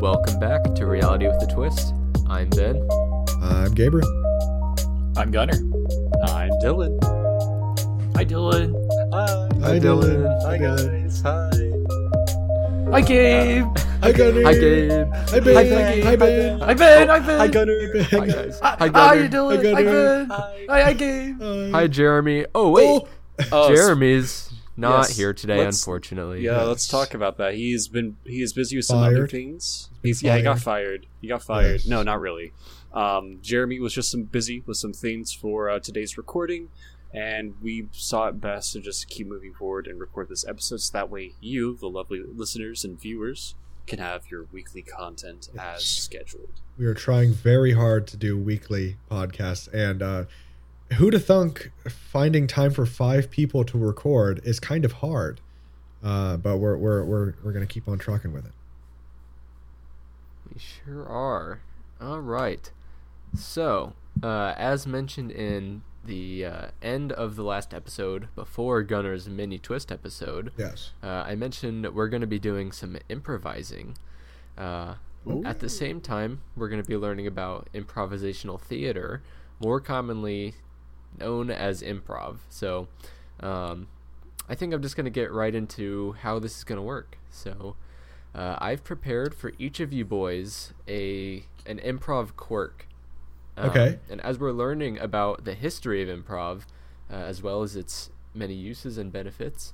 Welcome back to Reality with a Twist. I'm Ben. I'm Gabriel. I'm Gunner. I'm Dylan. Hi, Dylan. Hi. Hi, Dylan. Hi, guys. Hi. Hi, Gabe. Hi, Gunner. Hi, Gabe. Hi, Ben. Hi, Hi, Ben. Hi, Ben. Hi, Ben. Hi, Gunner. Hi, guys. Hi, Hi, Hi, Gunner. Dylan. Hi, Hi, Gunner. Ben. Hi. Hi, hi, Gabe. Hi, Jeremy. Oh, wait. Oh, Oh, s- Jeremy's not yes, here today, let's- unfortunately. Yeah, Yes. let's talk about that. He's been he's busy with some other things. He's yeah, he got fired. fired. He got fired. Yes. No, not really. Um, Jeremy was just some busy with some things for uh, today's recording, and we saw it best to just keep moving forward and record this episode, so that way you, the lovely listeners and viewers, can have your weekly content as scheduled. we are trying very hard to do weekly podcasts, and uh, who to thunk finding time for five people to record is kind of hard. Uh, but we're we're we're we're gonna keep on trucking with it. We sure are. All right. So, uh, as mentioned in the uh, end of the last episode, before Gunner's mini twist episode, Yes. uh, I mentioned we're going to be doing some improvising. Uh, at the same time, we're going to be learning about improvisational theater, more commonly known as improv. So, um, I think I'm just going to get right into how this is going to work. So, uh, I've prepared for each of you boys a an improv quirk. Um, Okay. And as we're learning about the history of improv, uh, as well as its many uses and benefits,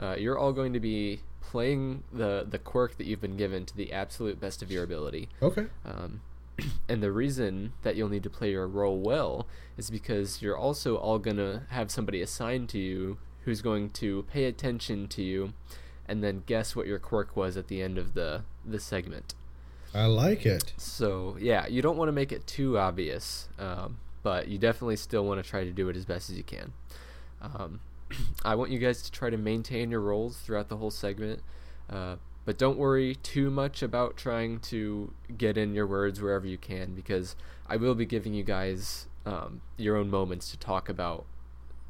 uh, you're all going to be playing the the quirk that you've been given to the absolute best of your ability. Okay. Um, and the reason that you'll need to play your role well is because you're also all going to have somebody assigned to you who's going to pay attention to you and then guess what your quirk was at the end of the, the segment. I like it. So, yeah, you don't want to make it too obvious, um, but you definitely still want to try to do it as best as you can. Um, I want you guys to try to maintain your roles throughout the whole segment, uh, but don't worry too much about trying to get in your words wherever you can because I will be giving you guys um, your own moments to talk about,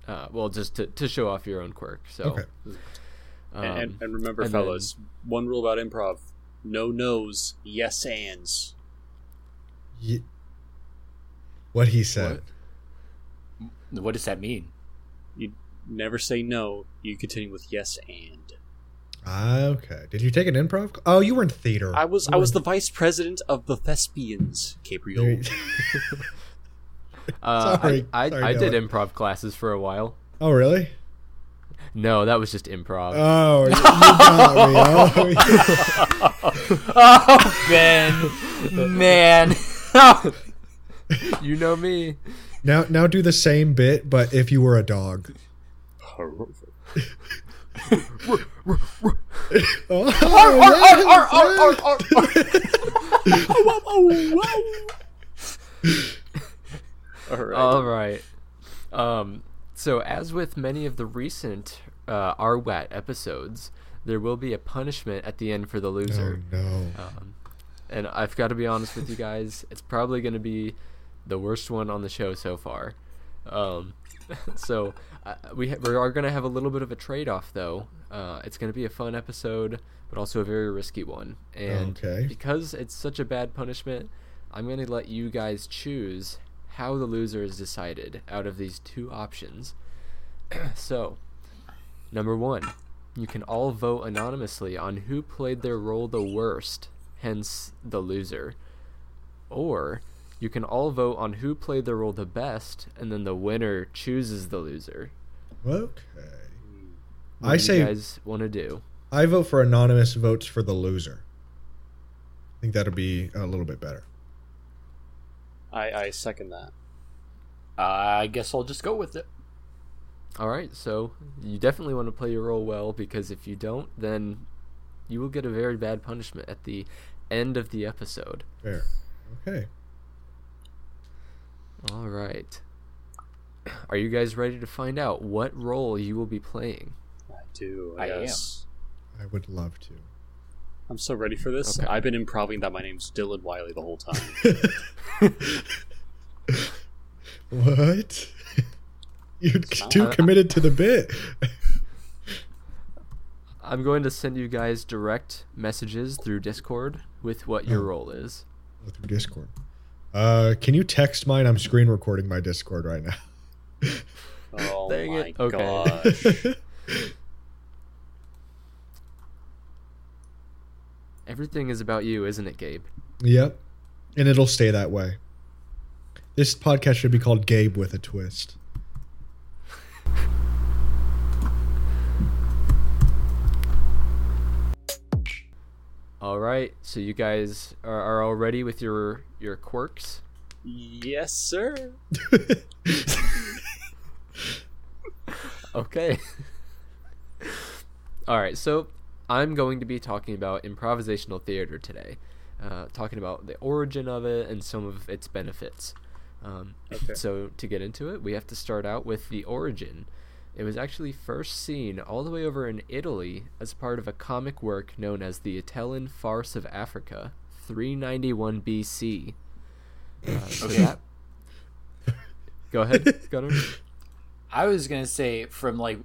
uh, well, just to, to show off your own quirk. So, Okay. um, and, and, and remember, and fellas, one rule about improv: no no's, yes ands. Ye- what he said. What does that mean? You never say no. You continue with yes and. Ah, okay. Did you take an improv? Oh, you were in theater. I was You I was in- the vice president of the Thespians, Gabriel. Uh, Sorry. I, I, Sorry, I did improv classes for a while. oh, really? No, that was just improv. Oh, you, you got me. Oh, Oh, Ben. Man. you know me. now, now do the same bit, but if you were a dog. Oh, All right. All right. Um, so, as with many of the recent uh, RWAT episodes, there will be a punishment at the end for the oh loser. no. Um, and I've got to be honest with you guys, it's probably going to be the worst one on the show so far. Um, so uh, we ha- we are going to have a little bit of a trade off though. Uh, it's going to be a fun episode, but also a very risky one. And Okay. because it's such a bad punishment, I'm going to let you guys choose how the loser is decided out of these two options. so, number one, you can all vote anonymously on who played their role the worst, hence the loser. Or you can all vote on who played their role the best, and then the winner chooses the loser. Okay. What I do say you guys want to do? I vote for anonymous votes for the loser. I think that'll be a little bit better. I, I second that. I guess I'll just go with it. All right, so you definitely want to play your role well because if you don't, then you will get a very bad punishment at the end of the episode. Fair. Okay. All right. Are you guys ready to find out what role you will be playing? I do. I yes. I would love to. I'm so ready for this. Okay. I've been improving that my name's Dylan Wiley the whole time. what? You're not- too committed to the bit. I'm going to send you guys direct messages through Discord with what your Oh. role is. Through Discord. Uh, can you text mine? I'm screen recording my Discord right now. Oh Dang my it. Okay. Everything is about you, isn't it, Gabe? yep. And it'll stay that way. This podcast should be called Gabe with a twist. All right. So you guys are, are all ready with your your quirks. yes, sir. Okay. All right, so I'm going to be talking about improvisational theater today, uh, talking about the origin of it and some of its benefits. Um, Okay. So to get into it, we have to start out with the origin. It was actually first seen all the way over in Italy as part of a comic work known as the Atellan Farce of Africa, 391 BC. Uh, so Okay. that- Go ahead, Gunnar. I was gonna say from like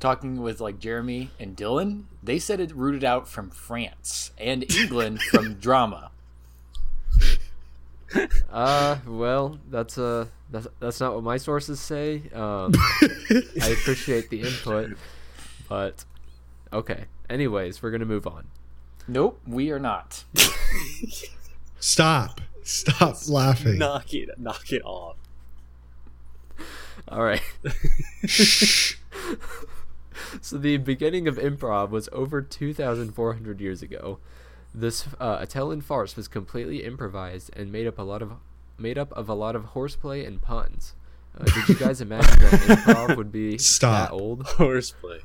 talking with like Jeremy and Dylan, they said it rooted out from France and England from drama. Uh, well, that's uh, that's that's not what my sources say. Um, I appreciate the input, but okay. Anyways, we're gonna move on. Nope, we are not. Stop. Stop laughing. Knock it, knock it off. All right. so the beginning of improv was over 2,400 years ago. This uh, Atellan farce was completely improvised and made up a lot of made up of a lot of horseplay and puns. Uh, did you guys imagine that improv would be Stop. that old? Horseplay.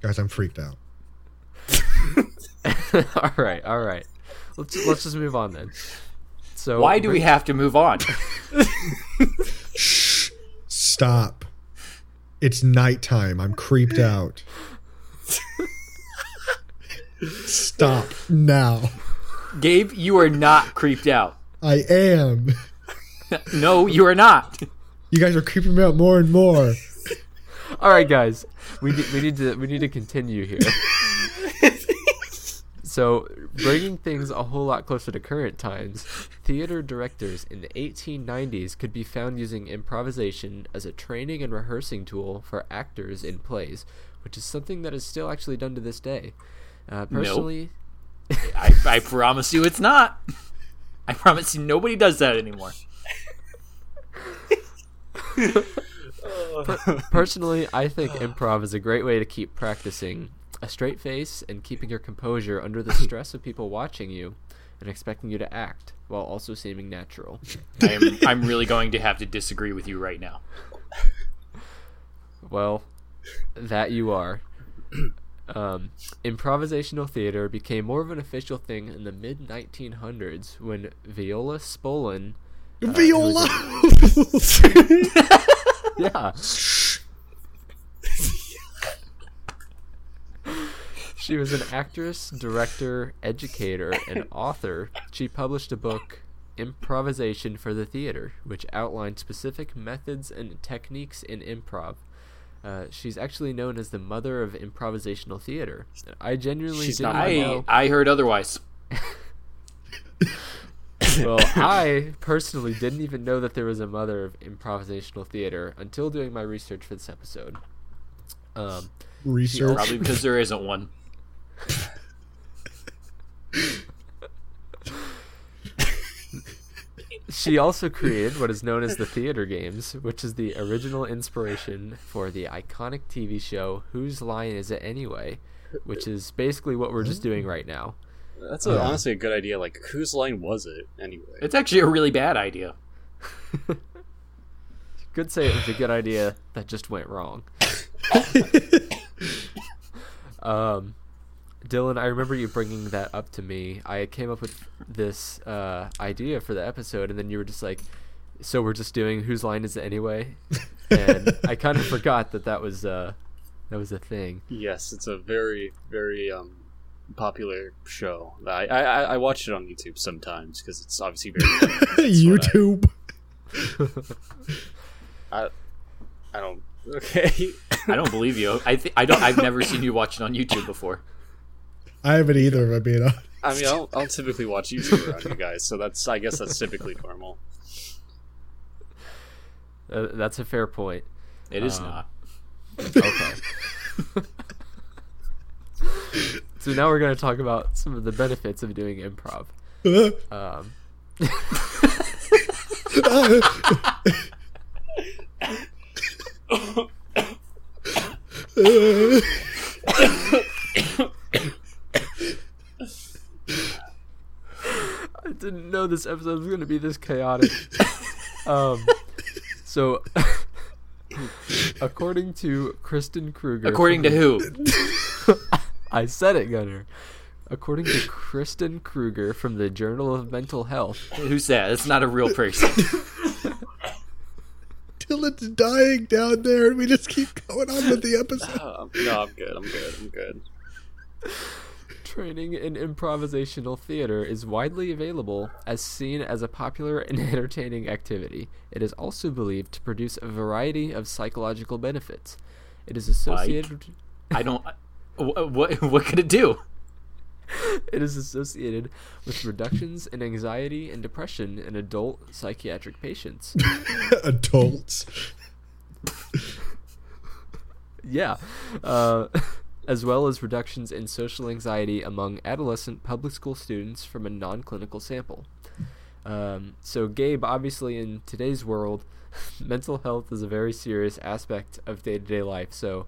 Guys, I'm freaked out. all right, all right. Let's let's just move on then. So Why do we have to move on? Shh. Stop. It's nighttime. I'm creeped out. Stop now. Gabe, you are not creeped out. I am. No, you are not. You guys are creeping me out more and more. All right, guys, we need, we need to we need to continue here. so, bringing things a whole lot closer to current times, theater directors in the 1890s could be found using improvisation as a training and rehearsing tool for actors in plays, which is something that is still actually done to this day. Uh, personally, I, I promise you it's not. I promise you nobody does that anymore. Personally, I think improv is a great way to keep practicing a straight face and keeping your composure under the stress of people watching you and expecting you to act while also seeming natural. I'm I'm really going to have to disagree with you right now. Well, that you are. Um, improvisational theater became more of an official thing in the mid 1900s when Viola Spolin. uh, Viola. was Yeah. she was an actress, director, educator, and author. She published a book, Improvisation for the Theater, which outlined specific methods and techniques in improv. Uh, she's actually known as the mother of improvisational theater. I genuinely She's didn't not I know. I heard otherwise. well, I personally didn't even know that there was a mother of improvisational theater until doing my research for this episode. Um, Research. Probably because there isn't one. she also created what is known as the Theater Games, which is the original inspiration for the iconic TV show Whose Line Is It Anyway? Which is basically what we're just doing right now. That's a, Yeah. honestly a good idea. Like, whose line was it anyway? It's actually a really bad idea. Could say it was a good idea that just went wrong. um, Dylan, I remember you bringing that up to me. I came up with this uh, idea for the episode, and then you were just like, "So we're just doing whose line is it anyway?" And I kind of forgot that that was uh, that was a thing. Yes, it's a very, very um, popular show. I, I I- I watch it on YouTube sometimes because it's obviously very. funny. That's what I- YouTube. I, I don't. Okay. I don't believe you. I th- I don't. I've never seen you watch it on YouTube before. I haven't either. If I'm being honest. I mean, I'll, I'll typically watch YouTube around you guys, so that's I guess that's typically normal. Uh, that's a fair point. It is Um, not. Okay. so now we're going to talk about some of the benefits of doing improv. Um, I didn't know this episode was going to be this chaotic. um, so, according to Kristen Kruger, According to who? I said it, Gunner. According to Kristen Kruger from the Journal of Mental Health, Who's that? It's not a real person. Dylan's dying down there, and we just keep going on with the episode. No, I'm good. I'm good. I'm good. Training in improvisational theater is widely available as seen as a popular and entertaining activity. It is also believed to produce a variety of psychological benefits. It is associated I don't. What, what what could it do? it is associated with reductions in anxiety and depression in adult psychiatric patients. Adults. Yeah. Uh, as well as reductions in social anxiety among adolescent public school students from a non clinical sample. Um, so, Gabe, obviously, in today's world, mental health is a very serious aspect of day to day life. So,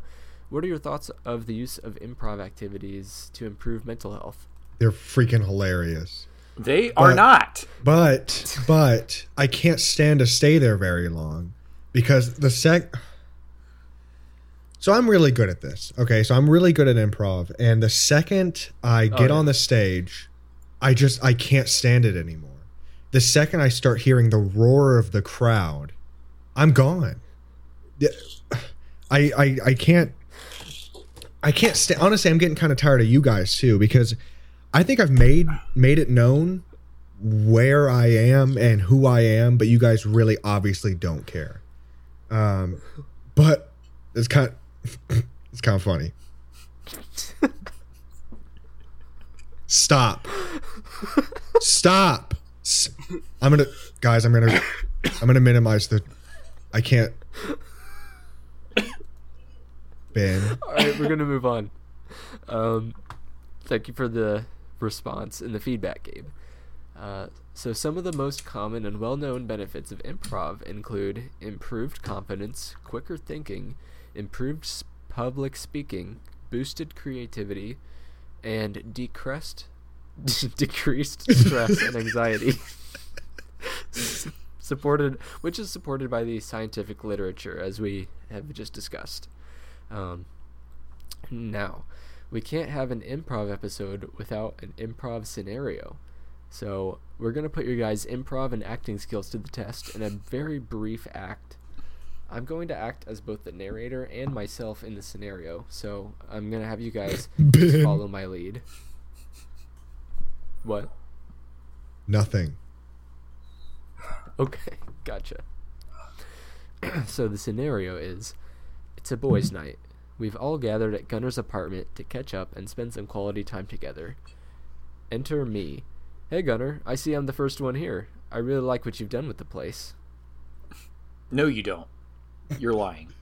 what are your thoughts of the use of improv activities to improve mental health? They're freaking hilarious. They are But- not. But but I can't stand to stay there very long because the sec So I'm really good at this. Okay, so I'm really good at improv and the second I get yeah. on the stage, I just I can't stand it anymore. The second I start hearing the roar of the crowd, I'm gone. I I I can't I can't stay honestly I'm getting kind of tired of you guys too because I think I've made made it known where I am and who I am, but you guys really obviously don't care. Um, but it's kind it's kind of funny. Stop. Stop. I'm gonna, guys. I'm gonna, I'm gonna minimize the. I can't. Ben. All right, we're gonna move on. Um, thank you for the response and the feedback, Gabe. Uh, so some of the most common and well-known benefits of improv include improved confidence, quicker thinking, improved public speaking, boosted creativity, and decreased decreased stress and anxiety. Supported, which is supported by the scientific literature, as we have just discussed. Um, now, we can't have an improv episode without an improv scenario. So, we're going to put your guys' improv and acting skills to the test in a very brief act. I'm going to act as both the narrator and myself in the scenario, so I'm going to have you guys follow my lead. What? Nothing. Okay, gotcha. so the scenario is it's a boys' mm-hmm. night. We've all gathered at Gunner's apartment to catch up and spend some quality time together. Enter me. Hey Gunner, I see I'm the first one here. I really like what you've done with the place. No, you don't. You're lying.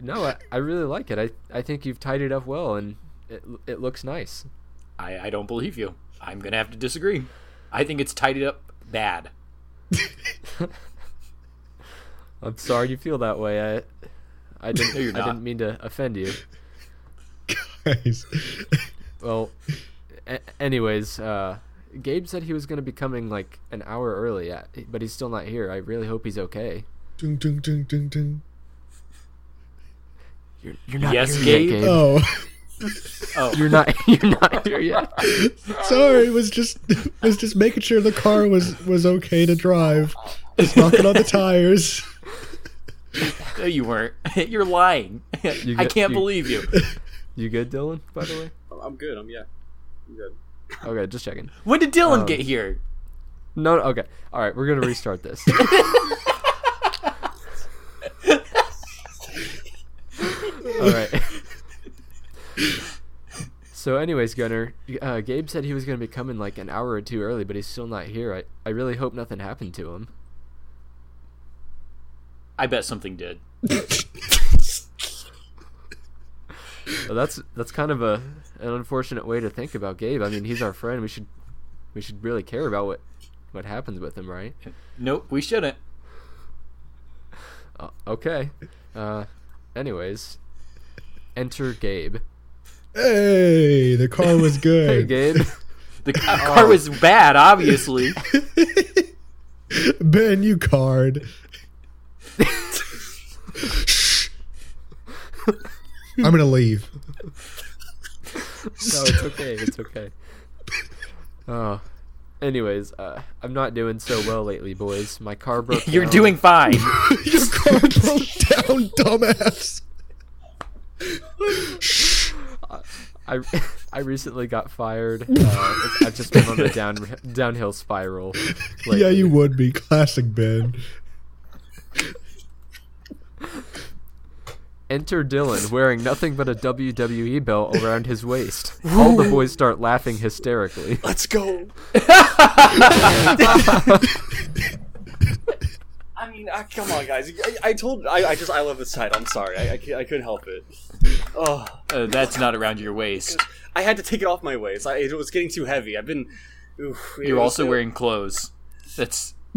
No, I, I really like it. I, I think you've tidied up well and it, it looks nice. I, I don't believe you. I'm gonna have to disagree. I think it's tidied up bad. I'm sorry you feel that way. I I didn't No, I didn't mean to offend you. Guys. Well, a- anyways, uh, Gabe said he was going to be coming like an hour early, at, but he's still not here. I really hope he's okay. Dun, dun, ding, dun, ding. You're, you're not Yes, here yet, Gabe? Gabe. Oh, Oh, You're not. You're not here yet. sorry. Was just was just making sure the car was was okay to drive. Just knocking on the tires. no, you weren't. You're lying. I get- can't you- believe you. You good, Dylan? By the way. I'm good. I'm yeah. I'm good. Okay, just checking. When did Dylan Um, get here? No. no okay. All right. We're gonna restart this. All right. So, anyways, Gunner, uh, Gabe said he was going to be coming like an hour or two early, but he's still not here. I, I really hope nothing happened to him. I bet something did. Well, that's that's kind of a an unfortunate way to think about Gabe. I mean, he's our friend. We should we should really care about what what happens with him, right? Nope, we shouldn't. Uh, okay. Uh, anyways, enter Gabe. Hey, the car was good. Hey. Gabe. The ca- car was bad, obviously. ben, you card. Shh. I'm gonna leave. no, it's okay. It's okay. Oh. Anyways, uh, I'm not doing so well lately, boys. My car broke. You're down. doing fine. Your car broke down, dumbass. I I recently got fired. Uh, I've just been on a down downhill spiral. Yeah, you would be. Classic Ben. Enter Dylan wearing nothing but a WWE belt around his waist. All the boys start laughing hysterically. Let's go. I mean, uh, come on, guys. I, I told. I, I just. I love this title. I'm sorry. I, I, I couldn't help it. Oh, Uh, that's not around your waist. I had to take it off my waist. I, it was getting too heavy. I've been. Oof, You're also so- wearing clothes. That's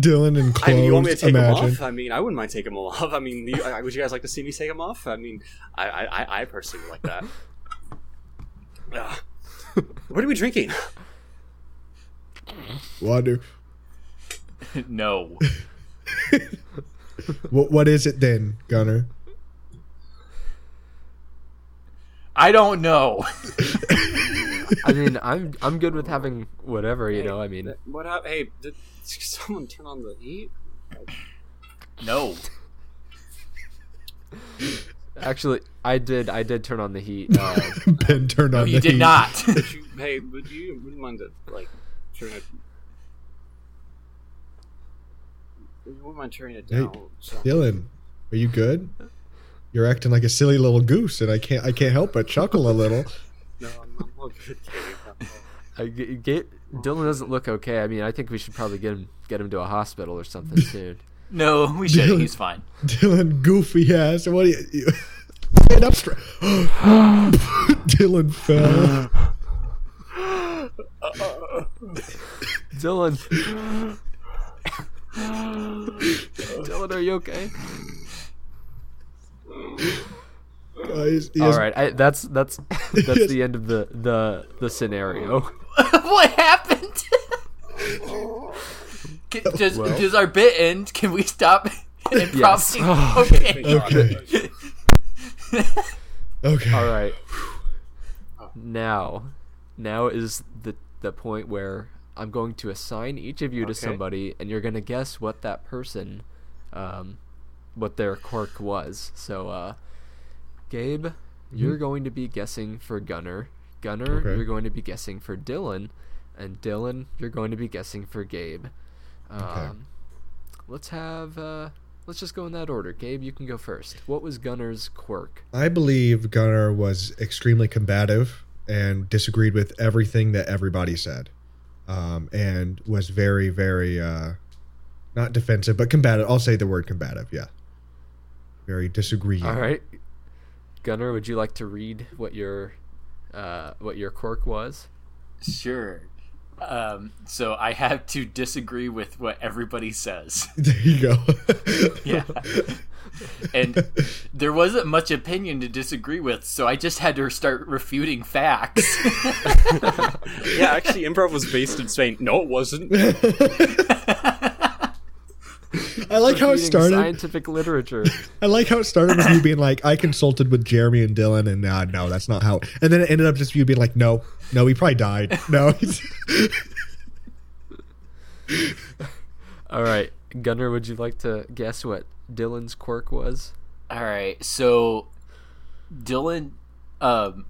Dylan and clothes. I mean, you want me to take imagine. them off? I mean, I wouldn't mind taking them off. I mean, you, I, would you guys like to see me take them off? I mean, I, I, I- I personally like that. Ugh. what are we drinking? Water. no. What, what is it then, Gunner? I don't know. I mean, I'm I'm good with having whatever, you know. I mean, What happened? Hey, did someone turn on the heat? No. actually, I did I did turn on the heat. Uh, Ben turned on No, the you did heat. not. Would you, hey, would you wouldn't mind to like turn it? You wouldn't mind turning it Hey. down. so- Dylan, are you good? You're acting like a silly little goose, and I can't I can't help but chuckle a little. No, I'm, I'm all good, Dave. I'm all- I g- get Dylan doesn't look okay. I mean, I think we should probably get him get him to a hospital or something soon. no, we shouldn't. He's fine. Dylan, goofy ass. What do you? you stand up straight. Dylan fell. Dylan. Dylan, are you okay? Guys, he All has- right, I, that's that's that's the end of the the the scenario. what happened? Can, does, Well- does our bit end? Can we stop Yes. improvising? Okay. Okay. Okay. All right. Now, now is the the point where I'm going to assign each of you to somebody, and you're gonna guess what that person, um, what their quirk was. So, uh, Gabe, you're going to be guessing for Gunner. Gunner, Okay. you're going to be guessing for Dylan, and Dylan, you're going to be guessing for Gabe. Um, Let's have. Uh, let's just go in that order. Gabe, you can go first. What was Gunner's quirk? I believe Gunner was extremely combative and disagreed with everything that everybody said, um, and was very, very uh, not defensive, but combative. I'll say the word combative. Yeah, very disagreeing. All right, Gunnar, would you like to read what your uh, what your quirk was? Sure. Um, so I have to disagree with what everybody says. There you go. Yeah. And there wasn't much opinion to disagree with, so I just had to start refuting facts. yeah, actually, improv was based in Spain. No, it wasn't. I like how it started. Scientific literature. I like how it started with you being like, I consulted with Jeremy and Dylan, and uh, no, that's not how. And then it ended up just you being like, no, no, he probably died. No, All right, Gunnar, would you like to guess what Dylan's quirk was? All right, so Dylan um,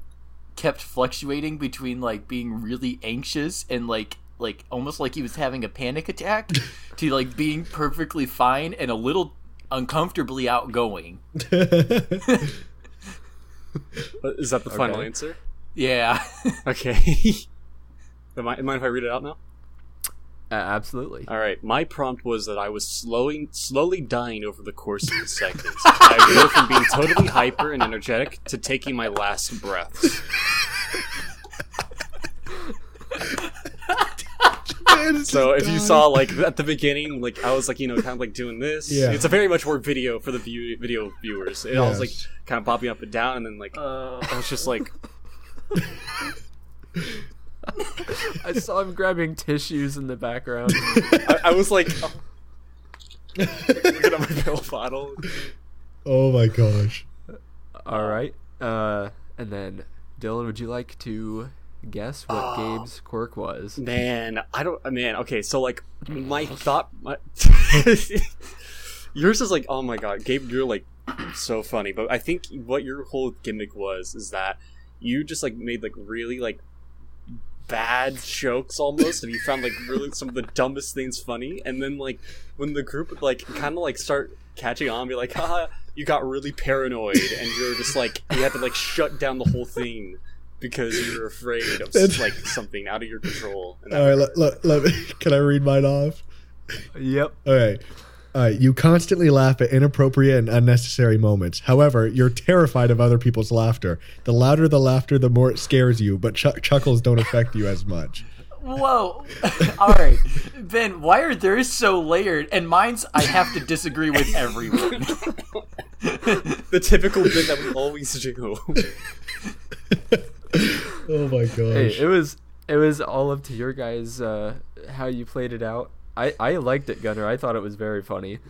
kept fluctuating between like being really anxious and like like almost like he was having a panic attack to like being perfectly fine and a little uncomfortably outgoing. Is that the final answer? Yeah. Okay. am, I, mind if I read it out now? Uh, absolutely. All right. My prompt was that I was slowing, slowly dying over the course of the seconds. I go from being totally hyper and energetic to taking my last breaths. So if you saw like at the beginning, like I was like you know kind of like doing this. Yeah. It's a very much more video for the view, video viewers. And I was like kind of popping up and down, and then like Uh, I was just like, I saw him grabbing tissues in the background. I, I was like, oh. looking at my pill bottle. oh my gosh. All right. Uh, and then Dylan, would you like to guess what Oh. Gabe's quirk was? Man, I don't. Uh, man, okay. So like my thought, my, yours is like, oh my god, Gabe, you're like so funny. But I think what your whole gimmick was is that you just like made like really like bad jokes almost and you found like really some of the dumbest things funny and then like when the group would like kind of like start catching on be like haha you got really paranoid and you're just like you had to like shut down the whole thing because you were afraid of That's- like something out of your control All right, let, let, let me, can I read mine off? Yep. All right. All right. You constantly laugh at inappropriate and unnecessary moments. However, you're terrified of other people's laughter. The louder the laughter, the more it scares you, but ch- chuckles don't affect you as much. whoa. All right, Ben. Why are theirs so layered? And mine's I have to disagree with everyone. the typical bit that we always do Oh my Hey, it was it was all up to your guys uh, how you played it out. I I liked it, Gunner. I thought it was very funny.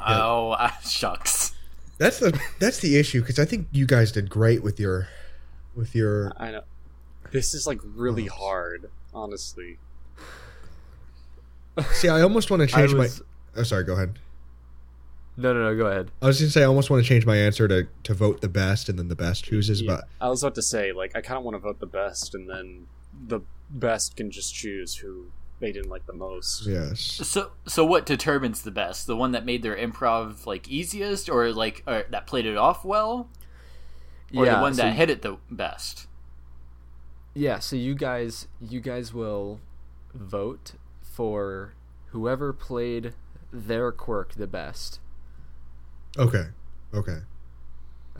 oh, uh, shucks. That's the that's the issue because I think you guys did great with your with your i know this is like really hard honestly See, I almost want to change was my Oh, sorry, go ahead. No no no. Go ahead. I was going to say I almost want to change my answer to to vote the best and then the best chooses, Yeah, but I was about to say, like, I kind of want to vote the best, and then the best can just choose who they didn't like the most. yes. So, so what determines the best? The one that made their improv like easiest, or like or that played it off well, or yeah, the one so that hit it the best? Yeah, so you guys you guys will vote for whoever played their quirk the best. Okay. Okay.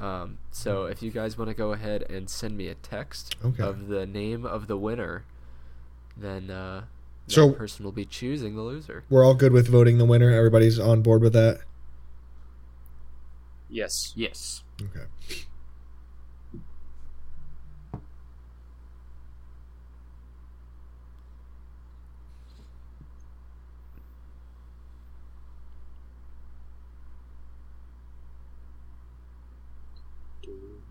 Um, so if you guys want to go ahead and send me a text Okay. of the name of the winner, then uh, that So- person will be choosing the loser. We're all good with voting the winner. Everybody's on board with that. Yes. Yes. Okay.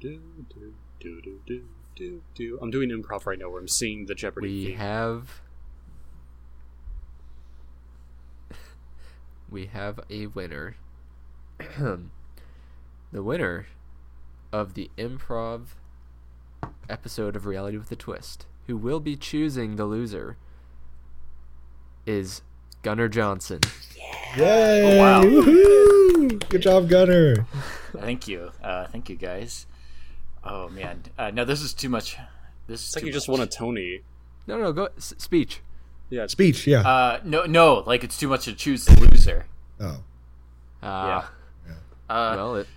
Do, do, do, do, do, do, do, do. I'm doing improv right now where I'm seeing the Jeopardy We theme. have we have a winner. the winner of the improv episode of Reality with a Twist, who will be choosing the loser, is Gunnar Johnson. Yay! Oh, wow. Woohoo! Good job, Gunner. Thank you. Uh, thank you, guys. Oh man, uh, no, this is too much. This is It's like too you just much. won a Tony. No, no, go s- speech. Yeah. Speech, yeah. Uh, no, no, like it's too much to choose the loser. oh. Ah, Uh, well, it,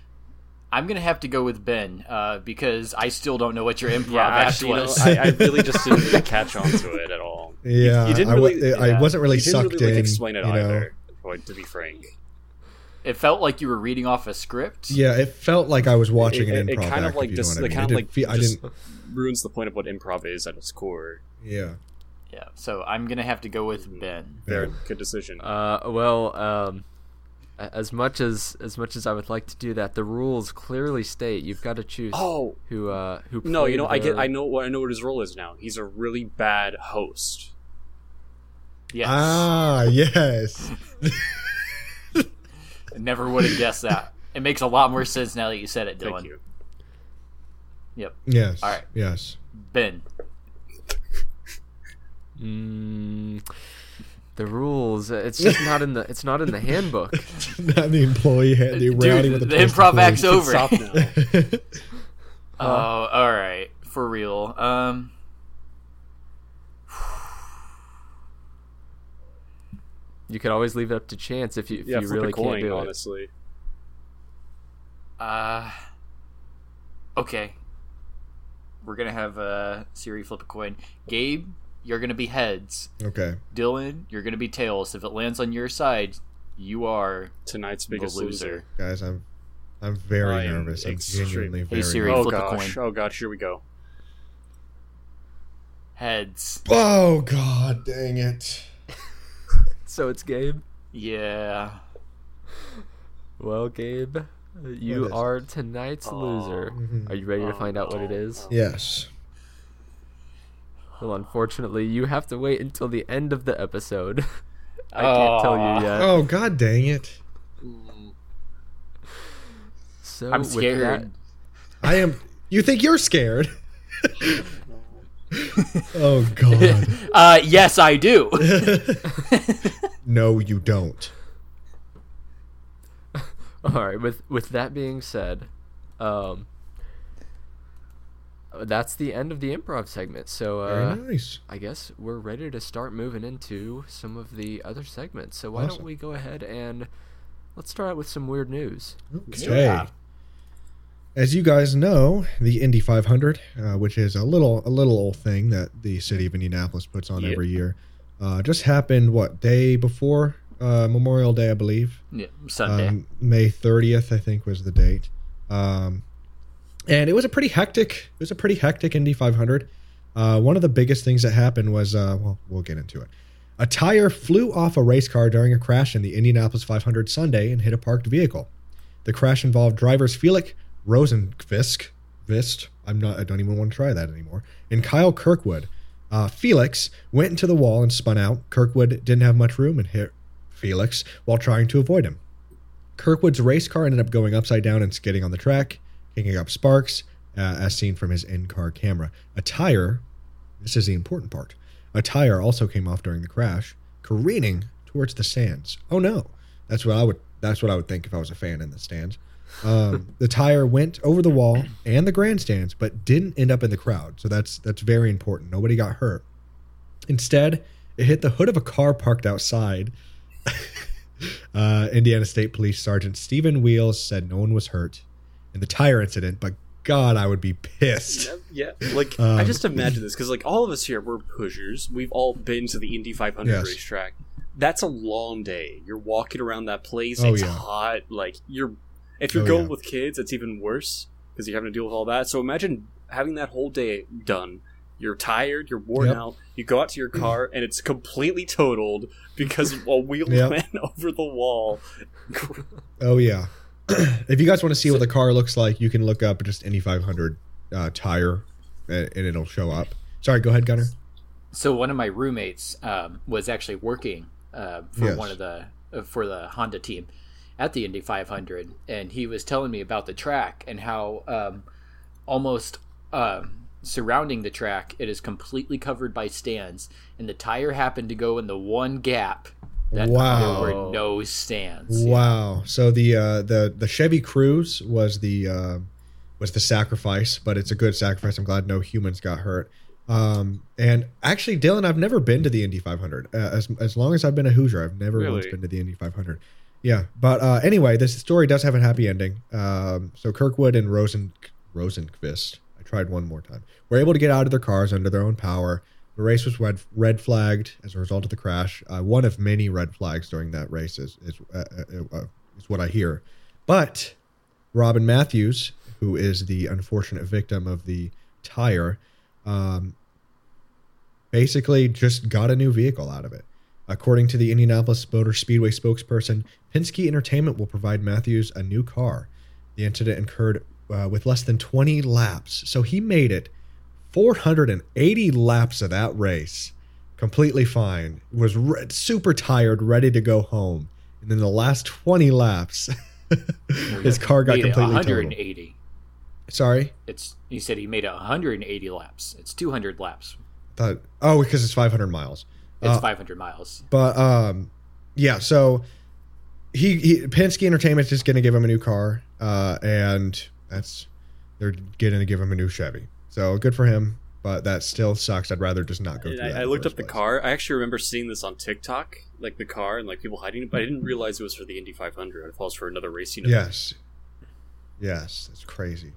I'm gonna have to go with Ben uh, because I still don't know what your improv Yeah, act actually, you know, was. I, I really just didn't catch on to it at all. Yeah. You didn't I, wa- really. I wasn't really you sucked really, like, in. explain it you know. either. To be frank, it felt like you were reading off a script. Yeah, it felt like I was watching it, an it improv kind act, of like if you know just what I mean. kind of like feel- I just didn't. ruins the point of what improv is at its core. Yeah. Yeah, so I'm gonna have to go with Ben. Very good decision. Uh, well, um, as much as as much as I would like to do that, the rules clearly state you've got to choose oh who uh who. no, you played know I get I know what I know what his role is now. He's a really bad host. Yes, Ah, yes. never would have guessed that. It makes a lot more sense now that you said it, Dylan. Thank you. Yep, Yes. All right. Yes. Ben. Mm, the rules. It's just not in the. It's not in the handbook. Not the employee, the Dude, reality with the the improv employee. act's over. Stop now. Oh, all right, for real. Um, You could always leave it up to chance if you if yeah, you really coin, can't do it. honestly. uh, okay. We're gonna have uh, Siri flip a coin. Gabe, you're gonna be heads. Okay. Dylan, you're gonna be tails. If it lands on your side, you are Tonight's the biggest loser. loser. Guys, I'm I'm very I nervous. I'm extreme- genuinely Hey, Siri. nervous. Oh flip a coin. Oh gosh! Here we go. Heads. Oh god dang it. So it's Gabe. Yeah. Well, Gabe, you is are tonight's loser. Mhm. Are you ready to Oh, find out what it is? Yes. Well, unfortunately, you have to wait until the end of the episode. I can't tell you yet. Oh god dang it. So I'm scared. that- I am you think you're scared? oh god. Uh, yes, I do. No, you don't. All right. With with that being said, um, that's the end of the improv segment. So uh, Very nice. I guess we're ready to start moving into some of the other segments. So why Awesome. don't we go ahead and let's start out with some weird news. Okay. Yeah. As you guys know, the Indy 500, uh, which is a little a little old thing that the city of Indianapolis puts on Yep. every year, uh, just happened what day before uh, Memorial Day, I believe. Yeah, Sunday. Um, May 30th, I think, was the date. Um, and it was a pretty hectic. It was a pretty hectic Indy 500. Uh, one of the biggest things that happened was, uh, well, we'll get into it. A tire flew off a race car during a crash in the Indianapolis 500 Sunday and hit a parked vehicle. The crash involved drivers Felix Rosenqvist, Vist, I'm not, I don't even want to try that anymore, and Kyle Kirkwood. Uh, Felix went into the wall and spun out. Kirkwood didn't have much room and hit Felix while trying to avoid him. Kirkwood's race car ended up going upside down and skidding on the track, kicking up sparks, uh, as seen from his in car camera. A tire, this is the important part, a tire also came off during the crash, careening towards the stands. Oh no, that's what I would. That's what I would think if I was a fan in the stands. Um, the tire went over the wall and the grandstands, but didn't end up in the crowd. So that's that's very important. Nobody got hurt. Instead, it hit the hood of a car parked outside. uh, Indiana State Police Sergeant Stephen Wheeles said no one was hurt in the tire incident, but God, I would be pissed. Yeah, like Um, I just imagine this because like all of us here, we're Hoosiers. We've all been to the Indy 500 Yes. racetrack. That's a long day. You're walking around that place. Oh, it's yeah. hot. Like you're, if you're Oh, going yeah. with kids, it's even worse because you're having to deal with all that. So imagine having that whole day done. You're tired. You're worn Yep. out. You go out to your car and it's completely totaled because a wheel Yep. went over the wall. Oh yeah. if you guys want to see what the car looks like, you can look up just Indy 500 uh, tire, and, and it'll show up. Sorry, go ahead, Gunner. So one of my roommates um, was actually working uh, for Yes. one of the uh, for the Honda team at the Indy 500, and he was telling me about the track and how um, almost um surrounding the track it is completely covered by stands, and the tire happened to go in the one gap that Wow. there were no stands. Yeah. Wow. So the uh, the the Chevy Cruze was the uh, was the sacrifice, but it's a good sacrifice. I'm glad no humans got hurt. Um, and actually, Dylan, I've never been to the Indy 500. Uh, as as long as I've been a Hoosier, I've never once been to the Indy 500. Yeah, but uh, anyway, this story does have a happy ending. Um, so Kirkwood and Rosen Rosenqvist, I tried one more time, were able to get out of their cars under their own power. The race was red, red flagged as a result of the crash. Uh, one of many red flags during that race is is, uh, uh, uh, is what I hear. But Robin Matthews, who is the unfortunate victim of the tire, um, basically just got a new vehicle out of it. According to the Indianapolis Motor Speedway spokesperson, Penske Entertainment will provide Matthews a new car. The incident occurred uh, with less than 20 laps, so he made it 480 laps of that race completely fine. Was re- super tired, ready to go home, and then the last 20 laps, his car got completely totaled. 180. Sorry, It's he said he made it 180 laps. It's 200 laps. thought oh because it's 500 miles. It's Uh, 500 miles. But um, yeah. So he, he Penske Entertainment's just going to give him a new car, uh, and that's they're going to give him a new Chevy. So good for him, but that still sucks. I'd rather just not go And through that. I, I looked first up the place. car. I actually remember seeing this on TikTok, like the car and like people hiding it, but I didn't realize it was for the Indy 500. It was for another racing event. Yes. Yes, that's crazy.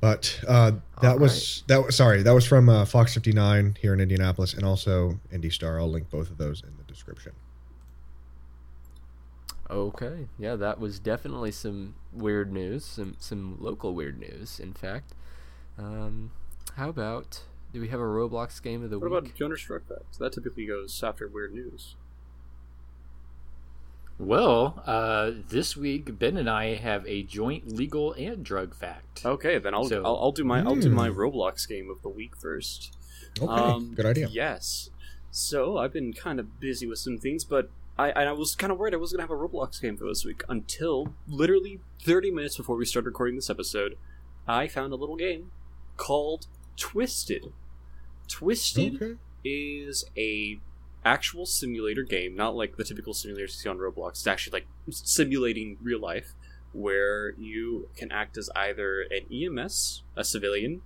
But uh, that All was that was sorry, that was from uh, Fox 59 here in Indianapolis and also Indy Star. I'll link both of those in the description. Okay, yeah, that was definitely some weird news, some some local weird news. In fact, um, how about do we have a Roblox game of the What week? What about Gunner Struck Facts? That typically goes after weird news. Well, uh, this week Ben and I have a joint legal and drug fact. Okay, then I'll So- I'll, I'll do my I'll do my Hmm. Roblox game of the week first. Okay, Um, good idea. Yes. So I've been kind of busy with some things, but I and I was kind of worried I was gonna have a Roblox game for this week until literally 30 minutes before we started recording this episode. I found a little game called Twisted. Twisted Okay. is a actual simulator game, not like the typical simulators you see on Roblox. It's actually like simulating real life, where you can act as either an EMS, a civilian,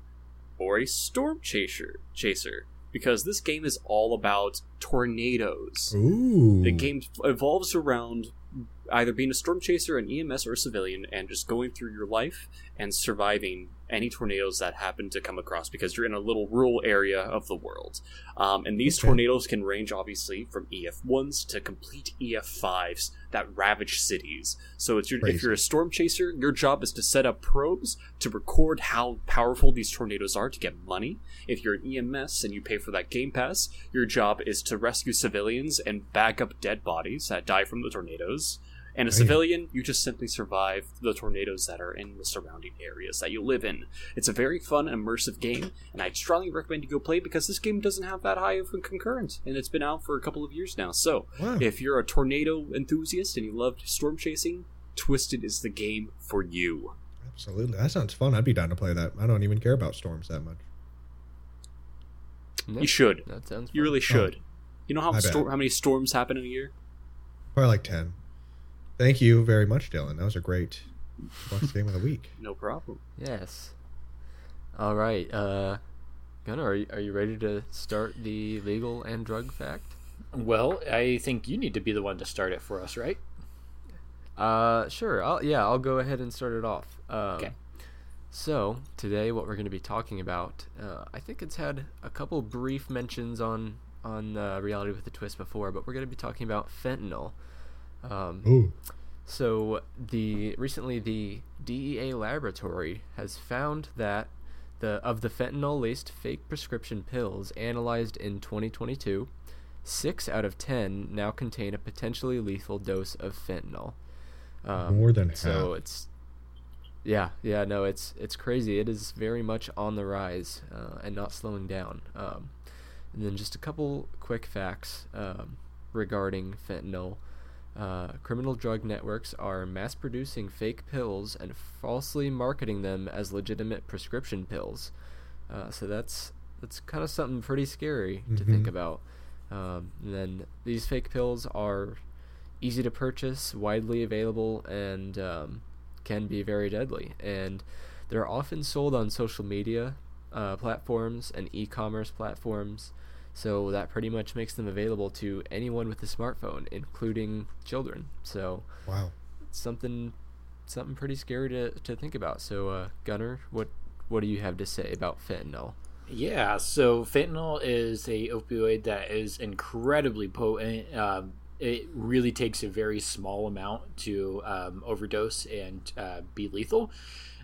or a storm chaser. Chaser, because this game is all about tornadoes. Ooh. The game evolves around either being a storm chaser, an EMS, or a civilian, and just going through your life and surviving any tornadoes that happen to come across because you're in a little rural area of the world. Um, and these Okay. tornadoes can range, obviously, from EF1s to complete EF5s that ravage cities. So it's your, if you're a storm chaser, your job is to set up probes to record how powerful these tornadoes are to get money. If you're an EMS and you pay for that Game Pass, your job is to rescue civilians and bag up dead bodies that die from the tornadoes. And a Damn. civilian, you just simply survive the tornadoes that are in the surrounding areas that you live in. It's a very fun, immersive game, and I'd strongly recommend you go play because this game doesn't have that high of a concurrent, and it's been out for a couple of years now. So, Wow. if you're a tornado enthusiast and you love storm chasing, Twisted is the game for you. Absolutely. That sounds fun. I'd be down to play that. I don't even care about storms that much. Yep, You should. That sounds. You really oh. should. You know how My stor- how many storms happen in a year? Probably like 10. Thank you very much, Dylan. That was a great Xbox game of the week. No problem. Yes. All right, uh, Gunnar, are you, are you ready to start the legal and drug fact? Well, I think you need to be the one to start it for us, right? Uh, sure. I'll, yeah, I'll go ahead and start it off. Um, Okay. So today, what we're going to be talking about, uh, I think it's had a couple brief mentions on on uh, Reality with a Twist before, but we're going to be talking about fentanyl. Um, so the recently the DEA laboratory has found that the of the fentanyl laced fake prescription pills analyzed in 2022, six out of ten now contain a potentially lethal dose of fentanyl. Um, More than so half. it's yeah yeah no it's it's crazy. It is very much on the rise uh, and not slowing down. Um, and then just a couple quick facts um, regarding fentanyl. Uh, criminal drug networks are mass producing fake pills and falsely marketing them as legitimate prescription pills. Uh, so that's that's kind of something pretty scary to think Mhm. about. Um, and then these fake pills are easy to purchase, widely available, and um, can be very deadly. And they're often sold on social media uh, platforms and e-commerce platforms. So that pretty much makes them available to anyone with a smartphone, including children. So Wow. something something pretty scary to, to think about. So uh, Gunner, what what do you have to say about fentanyl? Yeah, so fentanyl is a opioid that is incredibly potent. Um, it really takes a very small amount to um, overdose and uh, be lethal.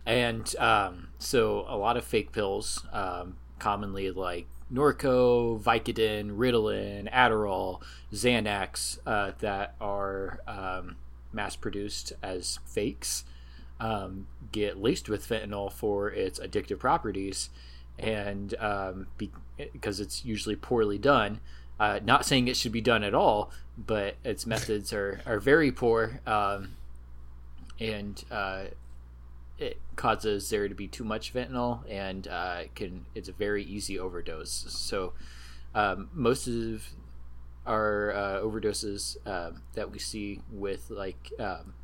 And um, so a lot of fake pills, um, commonly like Norco, Vicodin, Ritalin, Adderall, Xanax, uh, that are um, mass produced as fakes, um, get laced with fentanyl for its addictive properties and um, be, because it's usually poorly done. Uh, not saying it should be done at all, but its methods are, are very poor, um, and uh, it causes there to be too much fentanyl, and uh, can it's a very easy overdose. So um, most of our uh, overdoses uh, that we see with like um,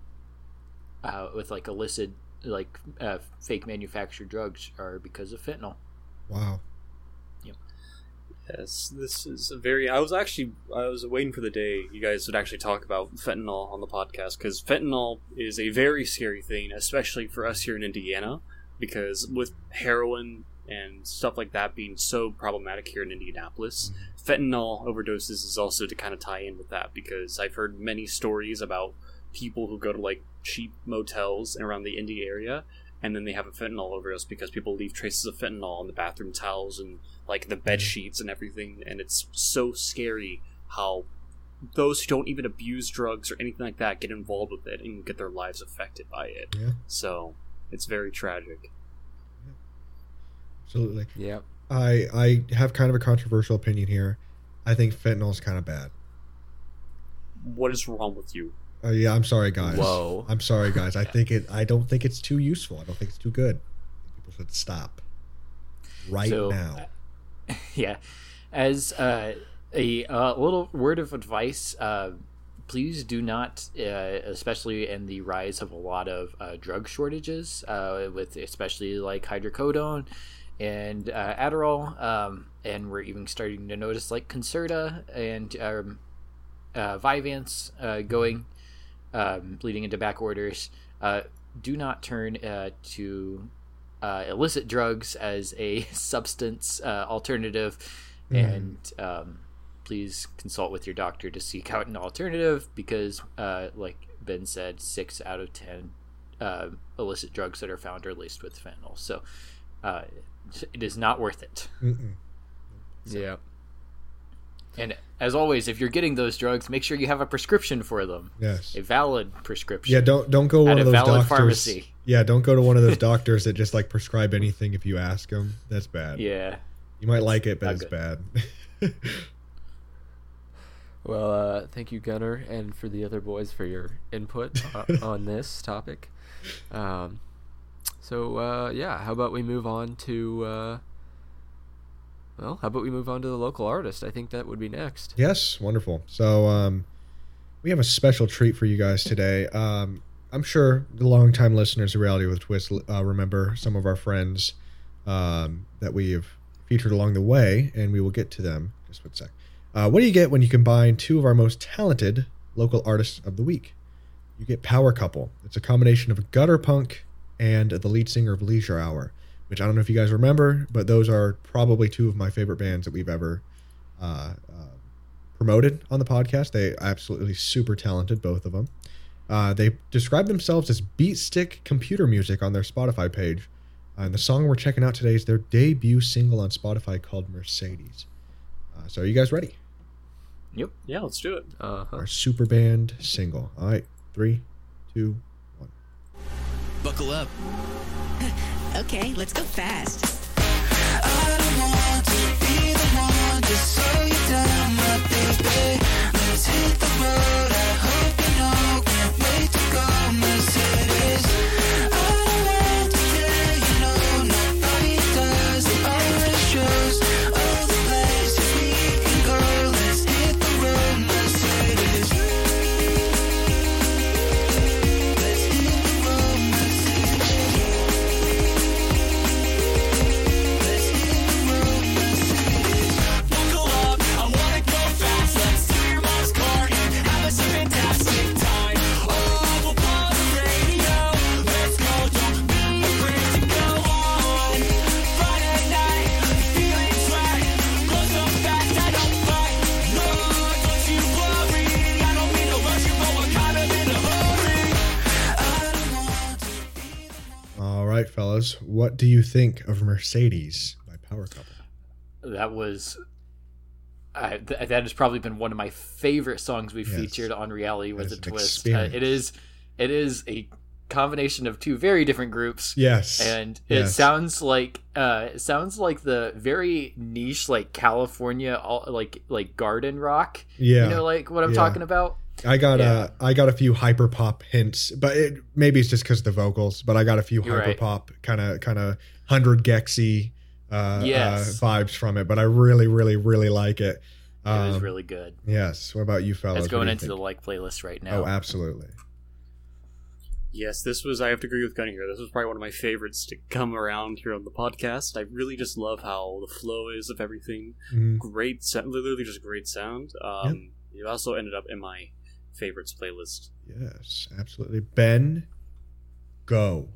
uh, with like illicit like uh, fake manufactured drugs are because of fentanyl. Wow. Yes, this is a very. I was actually I was waiting for the day you guys would actually talk about fentanyl on the podcast because fentanyl is a very scary thing, especially for us here in Indiana, because with heroin and stuff like that being so problematic here in Indianapolis, fentanyl overdoses is also to kind of tie in with that because I've heard many stories about people who go to like cheap motels around the Indy area and then they have a fentanyl overdose because people leave traces of fentanyl on the bathroom towels and like the bed mm. sheets and everything and it's so scary how those who don't even abuse drugs or anything like that get involved with it and get their lives affected by it Yeah. so it's very tragic Absolutely. Yep. I I have kind of a controversial opinion here. I think fentanyl is kind of bad. what is wrong with you Uh, yeah, I'm sorry, guys. Whoa. I'm sorry, guys. I think it. I don't think it's too useful. I don't think it's too good. People should stop right So, now. yeah as uh, a uh, little word of advice uh, please do not uh, especially in the rise of a lot of uh, drug shortages uh, with especially like hydrocodone and uh, adderall um, and we're even starting to notice like concerta and um, uh, Vyvanse uh, going um, leading into back orders uh, do not turn uh, to uh, illicit drugs as a substance uh, alternative, and um, please consult with your doctor to seek out an alternative because, uh, like Ben said, six out of ten uh, illicit drugs that are found are laced with fentanyl. So uh, it is not worth it. Mm-mm. Yep. And as always, if you're getting those drugs, make sure you have a prescription for them, Yes. a valid prescription. Yeah. Don't don't go one of those valid doctors. pharmacy. Yeah. Don't go to one of those doctors that just like prescribe anything if you ask them. That's bad. Yeah. You might like it, but not it's good. bad. Well, uh, thank you, Gunnar, and for the other boys for your input on, on this topic. Um, so, uh, yeah, how about we move on to, uh, well, how about we move on to the local artist? I think that would be next. Yes, wonderful. So um, we have a special treat for you guys today. Um, I'm sure the longtime listeners of Reality with Twist uh, remember some of our friends um, that we have featured along the way, and we will get to them just one sec. Uh, what do you get when you combine two of our most talented local artists of the week? You get Power Couple. It's a combination of gutter punk and the lead singer of Leisure Hour, which I don't know if you guys remember, but those are probably two of my favorite bands that we've ever uh, uh, promoted on the podcast. They absolutely super talented, both of them. Uh, they describe themselves as beat stick computer music on their Spotify page. Uh, and the song we're checking out today is their debut single on Spotify called Mercedes. Uh, so, are you guys ready? Yep. yeah let's do it Uh-huh. Our super band single. All right, three, two, one. Buckle up. Okay, let's go fast. I don't want to be the one to slow you down, my baby. Let's hit the road. I hope you know. Can't wait to go. All right, fellas. What do you think of Mercedes by Power Couple? that was uh, th- that has probably been one of my favorite songs we've Yes. featured on reality with a twist uh, it is it is a combination of two very different groups Yes. and it Yes. sounds like uh it sounds like the very niche like california all, like like garden rock yeah. you know like what i'm Yeah. talking about I got Yeah. a I got a few hyper pop hints, but it, maybe it's just because the vocals. But I got a few You're hyper right. pop kind of kind of hundred gecs-y uh, Yes. uh, vibes from it. But I really really really like it. it was Um, really good yes. What about you, fellas? it's going do you into the like playlist right now Oh, absolutely. Yes, this was. I have to agree with Gunny here. This was probably one of my favorites to come around here on the podcast. I really just love how the flow is of everything. Mhm. Great literally just great sound. Um, It also ended up in my favorites playlist. Yes, absolutely. Ben, go.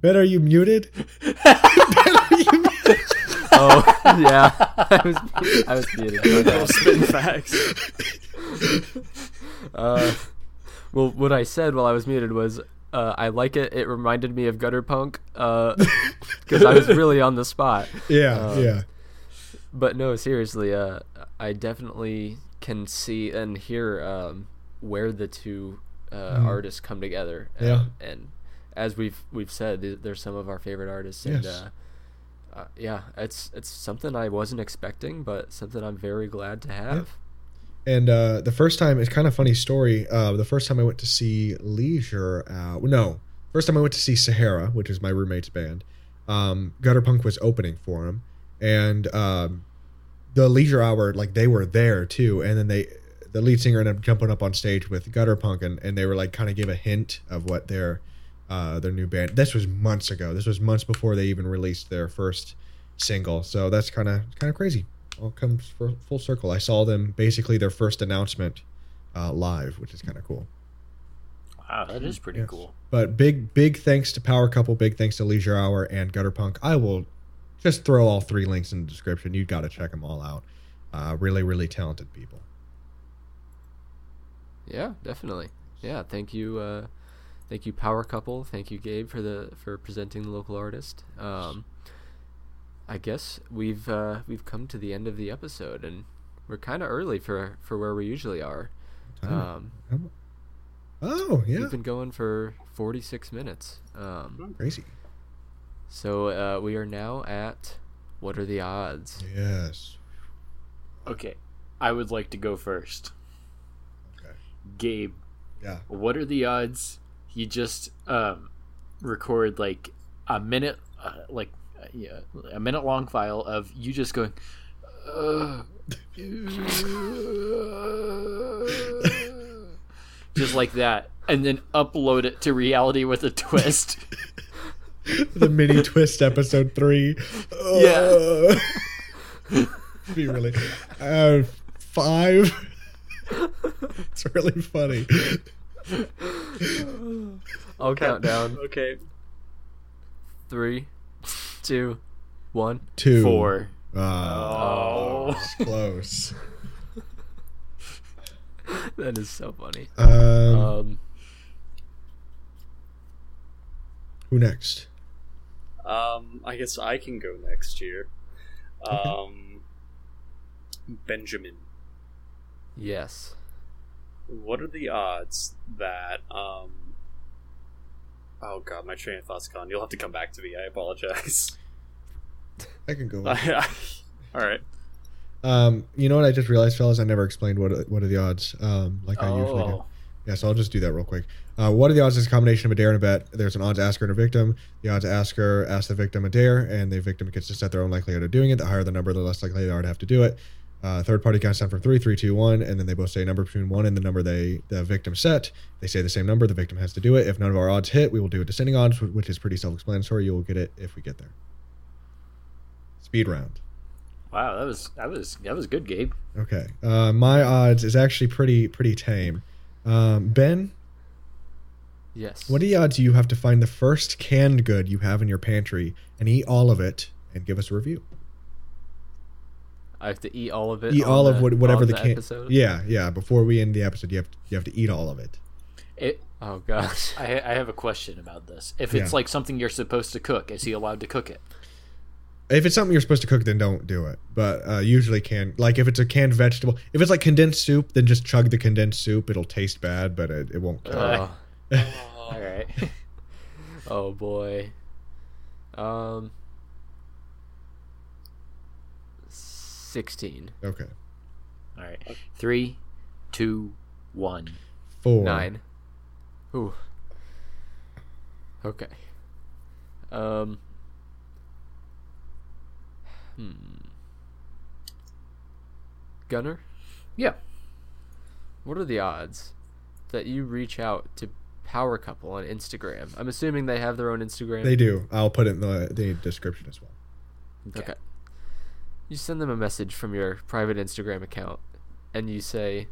Ben, are you muted? ben, are you muted? Oh yeah, I was I was muted. My bad. Spitting facts. Uh, well, what I said while I was muted was uh, I like it. It reminded me of Gutter Punk because I was really on the spot. Yeah, Uh, yeah. But no, seriously, uh, I definitely can see and hear um, where the two uh, Mhm. artists come together. Um, Yeah. and as we've we've said, they're some of our favorite artists. And Yes. uh, uh, yeah, it's it's something I wasn't expecting, but something I'm very glad to have. And uh, the first time, it's kind of funny story. Uh, the first time I went to see Leisure, uh, no, first time I went to see Sahara, which is my roommate's band. Um, Gutter Punk was opening for him, and um, the Leisure Hour, like they were there too. And then they, the lead singer ended up jumping up on stage with Gutter Punk, and, and they were like kind of give a hint of what their uh, their new band. This was months ago. This was months before they even released their first single. So that's kind of kind of crazy. All comes for full circle. I saw them basically their first announcement uh, live, which is kind of cool. Wow, that is pretty Yes. cool. But big big thanks to Power Couple, big thanks to Leisure Hour and Gutter Punk. I will just throw all three links in the description. You've got to check them all out. Uh, really really talented people. Yeah, definitely. Yeah, thank you, uh, thank you, Power Couple. Thank you, Gabe, for the for presenting the local artist. Um, I guess we've uh, we've come to the end of the episode, and we're kind of early for for where we usually are. Um, Oh yeah, We've been going for forty six minutes. Um, crazy. So uh, we are now at what are the odds? Yes. Okay, I would like to go first. Okay. Gabe, Yeah. what are the odds you just um, record like a minute, uh, like uh, yeah, a minute long file of you just going, just like that, and then upload it to reality with a twist. the mini twist episode three. Yeah. Be really uh, five. it's really funny. I'll count down. Okay. Three, two, one. Two. Four. Uh, Oh. it's close. That is so funny. Um, Um, who next? Um, I guess I can go next year. Um, Benjamin, yes. what are the odds that um? Oh god, my train of thought's gone. You'll have to come back to me. I apologize. I can go. All right. Um, you know what I just realized, fellas? I never explained what what are the odds. Um, like I usually do. Yeah, so I'll just do that real quick. Uh, what are the odds is a combination of a dare and a bet. There's an odds asker and a victim. The odds asker asks the victim a dare, and the victim gets to set their own likelihood of doing it. The higher the number, the less likely they are to have to do it. Uh, third party counts down from three, three, two, one, and then they both say a number between one and the number they the victim set. They say the same number. The victim has to do it. If none of our odds hit, we will do a descending odds, which is pretty self-explanatory. You will get it if we get there. Speed round. wow, that was that was that was good, Gabe. Okay. Uh, my odds is actually pretty pretty tame. Um, ben, Yes. What are the odds you have to find the first canned good you have in your pantry and eat all of it and give us a review? I have to eat all of it. Eat on all of the- what, whatever the, the can. episode. Yeah, yeah. Before we end the episode, you have to, you have to eat all of it. It, Oh gosh. I, I have a question about this. If it's Yeah. like something you're supposed to cook, is he allowed to cook it? If it's something you're supposed to cook, then don't do it. But uh, usually can like if it's a canned vegetable. If it's like condensed soup, then just chug the condensed soup. It'll taste bad, but it, it won't kill. Oh. All right. oh boy. Um. Sixteen. okay. All right. Three, two, one. Four. Nine. Ooh. Okay. Um. Hmm. Gunner. Yeah. what are the odds that you reach out to Power Couple on Instagram? I'm assuming they have their own Instagram. They do. I'll put it in the, the description as well. Okay. You send them a message from your private Instagram account and you say,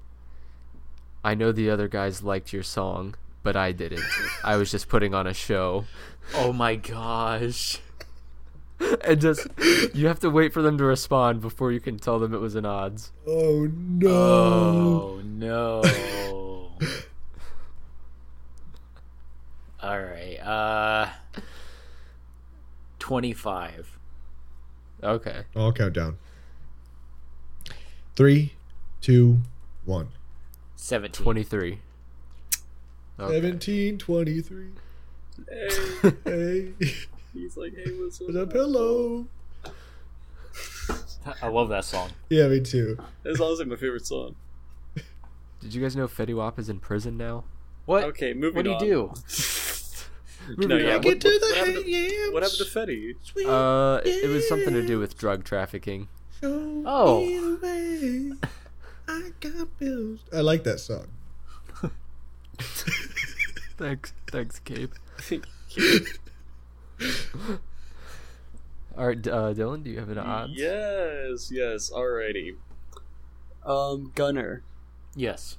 I know the other guys liked your song, but I didn't. I was just putting on a show. Oh my gosh. And just, you have to wait for them to respond before you can tell them it was an odds. Oh no! Oh no. All right. Uh 25. Okay. I'll count down. Three, two, one. 17. 23. Okay. Seventeen twenty-three. Hey, Hey, he's like, hey, what's with a pillow. I love that song. Yeah, me too. That's honestly my favorite song. Did you guys know Fetty Wap is in prison now? What? Okay, moving What do you on. do? No, yeah, on. what, what, what happened to, what happened to Fetty? Uh, it was something to do with drug trafficking. Oh. I got bills. I like that song. Thanks, thanks, Gabe. All right, uh, Dylan, do you have an odds? Yes, yes. Alrighty. Um, Gunner, Yes.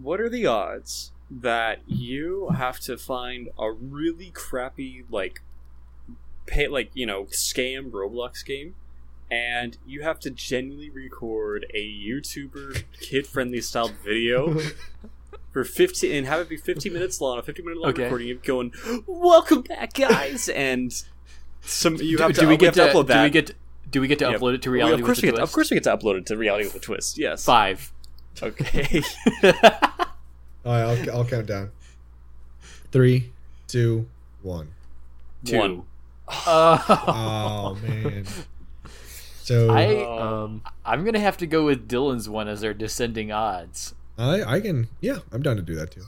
what are the odds that you have to find a really crappy like pay like you know scam Roblox game, and you have to genuinely record a YouTuber kid friendly style video for fifteen and have it be fifteen minutes long, a fifteen minute long Okay. recording of going, "Welcome back, guys," and some you Do, to do we we get have to, to upload that. Do we get do we get to Yeah. upload it to Well, reality of course with we the get, of course we get to upload it to reality with a twist. Yes. Five. Okay. All right, I'll, I'll count down. Three, two, one. Two. One. Uh, Oh man. So I Oh. Um, I'm gonna have to go with Dylan's one as our descending odds. I I can yeah I'm down to do that too.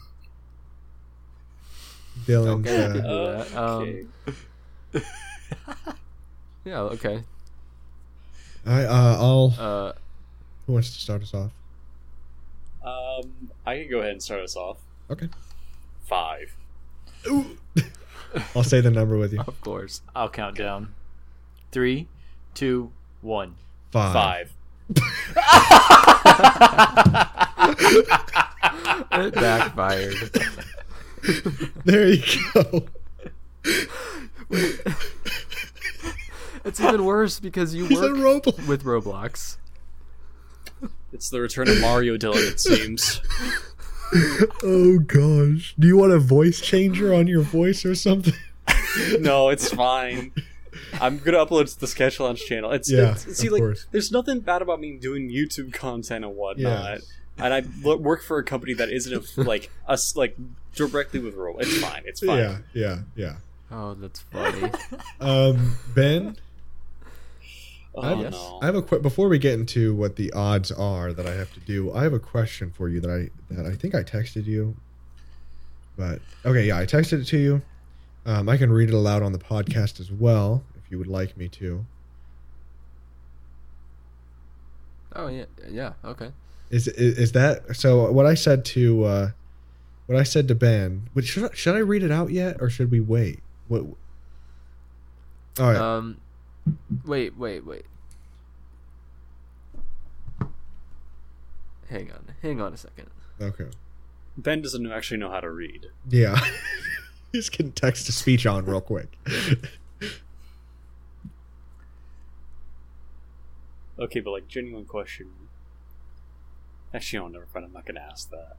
Dylan's Okay. uh, that. Um, okay. yeah, okay. I uh I'll Uh, who wants to start us off? Um, I can go ahead and start us off. Okay. Five. Ooh. I'll say the number with you. of course. I'll count down. Three, two, one. Five. Five. It backfired. There you go. it's even worse because you He's work Roblox. with Roblox. It's the return of Mario Dylan, it seems. Oh gosh. Do you want a voice changer on your voice or something? no, it's fine. I'm gonna upload it to the Sketch Launch channel. It's, Yeah, it's see of like course. there's nothing bad about me doing YouTube content and whatnot. And I lo- work for a company that isn't a, like us like directly with Roblox. It's fine. It's fine. Yeah, yeah, yeah. Oh, that's funny. Um, Ben, Oh I have, Yes. no. I have a que- before we get into what the odds are that I have to do. I have a question for you that I that I think I texted you, but okay, yeah, I texted it to you. Um, I can read it aloud on the podcast as well if you would like me to. oh yeah, yeah. Okay. Is is, is that so? What I said to uh, what I said to Ben. But should I, should I read it out yet, or should we wait? What? All right. Um, wait, wait, wait. Hang on, hang on a second. okay. Ben doesn't actually know how to read. Yeah. he's can text to speech on real quick. Okay, but like genuine question. Actually, no, never mind. I'm not gonna ask that.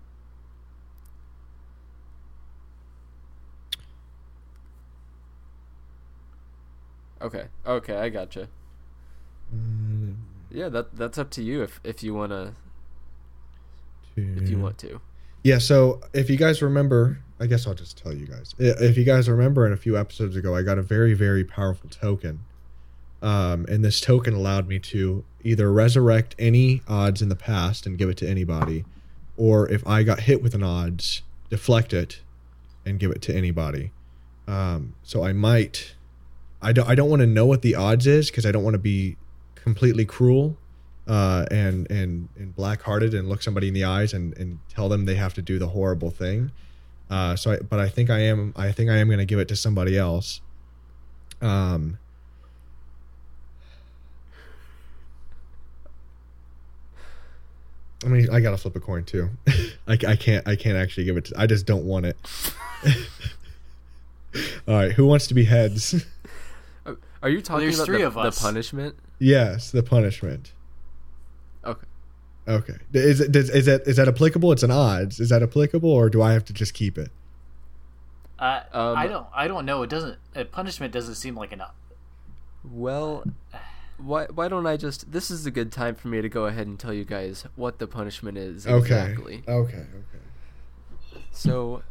Okay, okay, I gotcha. Mm, Yeah, that that's up to you if if you wanna if you want to. Yeah, so if you guys remember, I guess I'll just tell you guys. If you guys remember in a few episodes ago, I got a very, very powerful token. Um, and this token allowed me to either resurrect any odds in the past and give it to anybody, or if I got hit with an odds, deflect it and give it to anybody. Um, so I might, I don't, I don't want to know what the odds is because I don't want to be completely cruel uh, and and and black hearted and look somebody in the eyes and and tell them they have to do the horrible thing. Uh, so, I, but I think I am. I think I am going to give it to somebody else. Um. I mean, I gotta flip a coin too. I, I can't. I can't actually give it. to I just don't want it. All right, who wants to be heads? Are you talking There's about three the, of us. the punishment? yes, the punishment. Okay. Okay, is it does, is that is that applicable? It's an odds. Is that applicable, or do I have to just keep it? Uh, Um, I don't. I don't know. It doesn't. Uh, punishment doesn't seem like enough. Well, why why don't I just? This is a good time for me to go ahead and tell you guys what the punishment is exactly. Okay. exactly. Okay. Okay. So,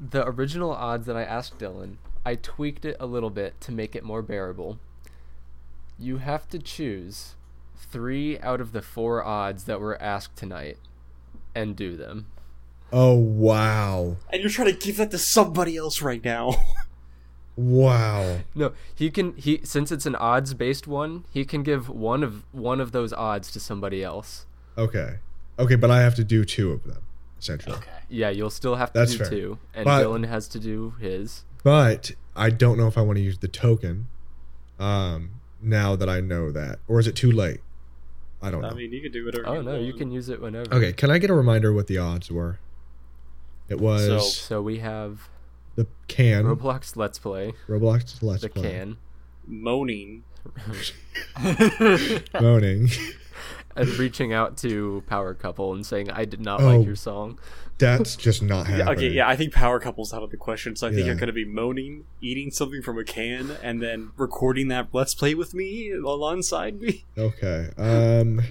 the original odds that I asked Dylan, I tweaked it a little bit to make it more bearable. You have to choose three out of the four odds that were asked tonight and do them. Oh wow! And you're trying to give that to somebody else right now. Wow! No, he can he since it's an odds based one, he can give one of one of those odds to somebody else. Okay. Okay, but I have to do two of them essentially. Okay. Yeah, you'll still have to That's do fair. two, and But- Dylan has to do his. But I don't know if I want to use the token. Um, now that I know that, or is it too late? I don't know. I mean, you can do whatever. Oh you no, you want. can use it whenever. okay, can I get a reminder what the odds were? It was So- So we have the can Roblox Let's Play, Roblox Let's the Play The can, moaning. moaning. and reaching out to Power Couple and saying I did not Oh. like your song. That's just not happening. Yeah, okay, yeah, I think power couple's out of the question. So I think Yeah. you're going to be moaning, eating something from a can, and then recording that let's play with me alongside me. Okay. Um.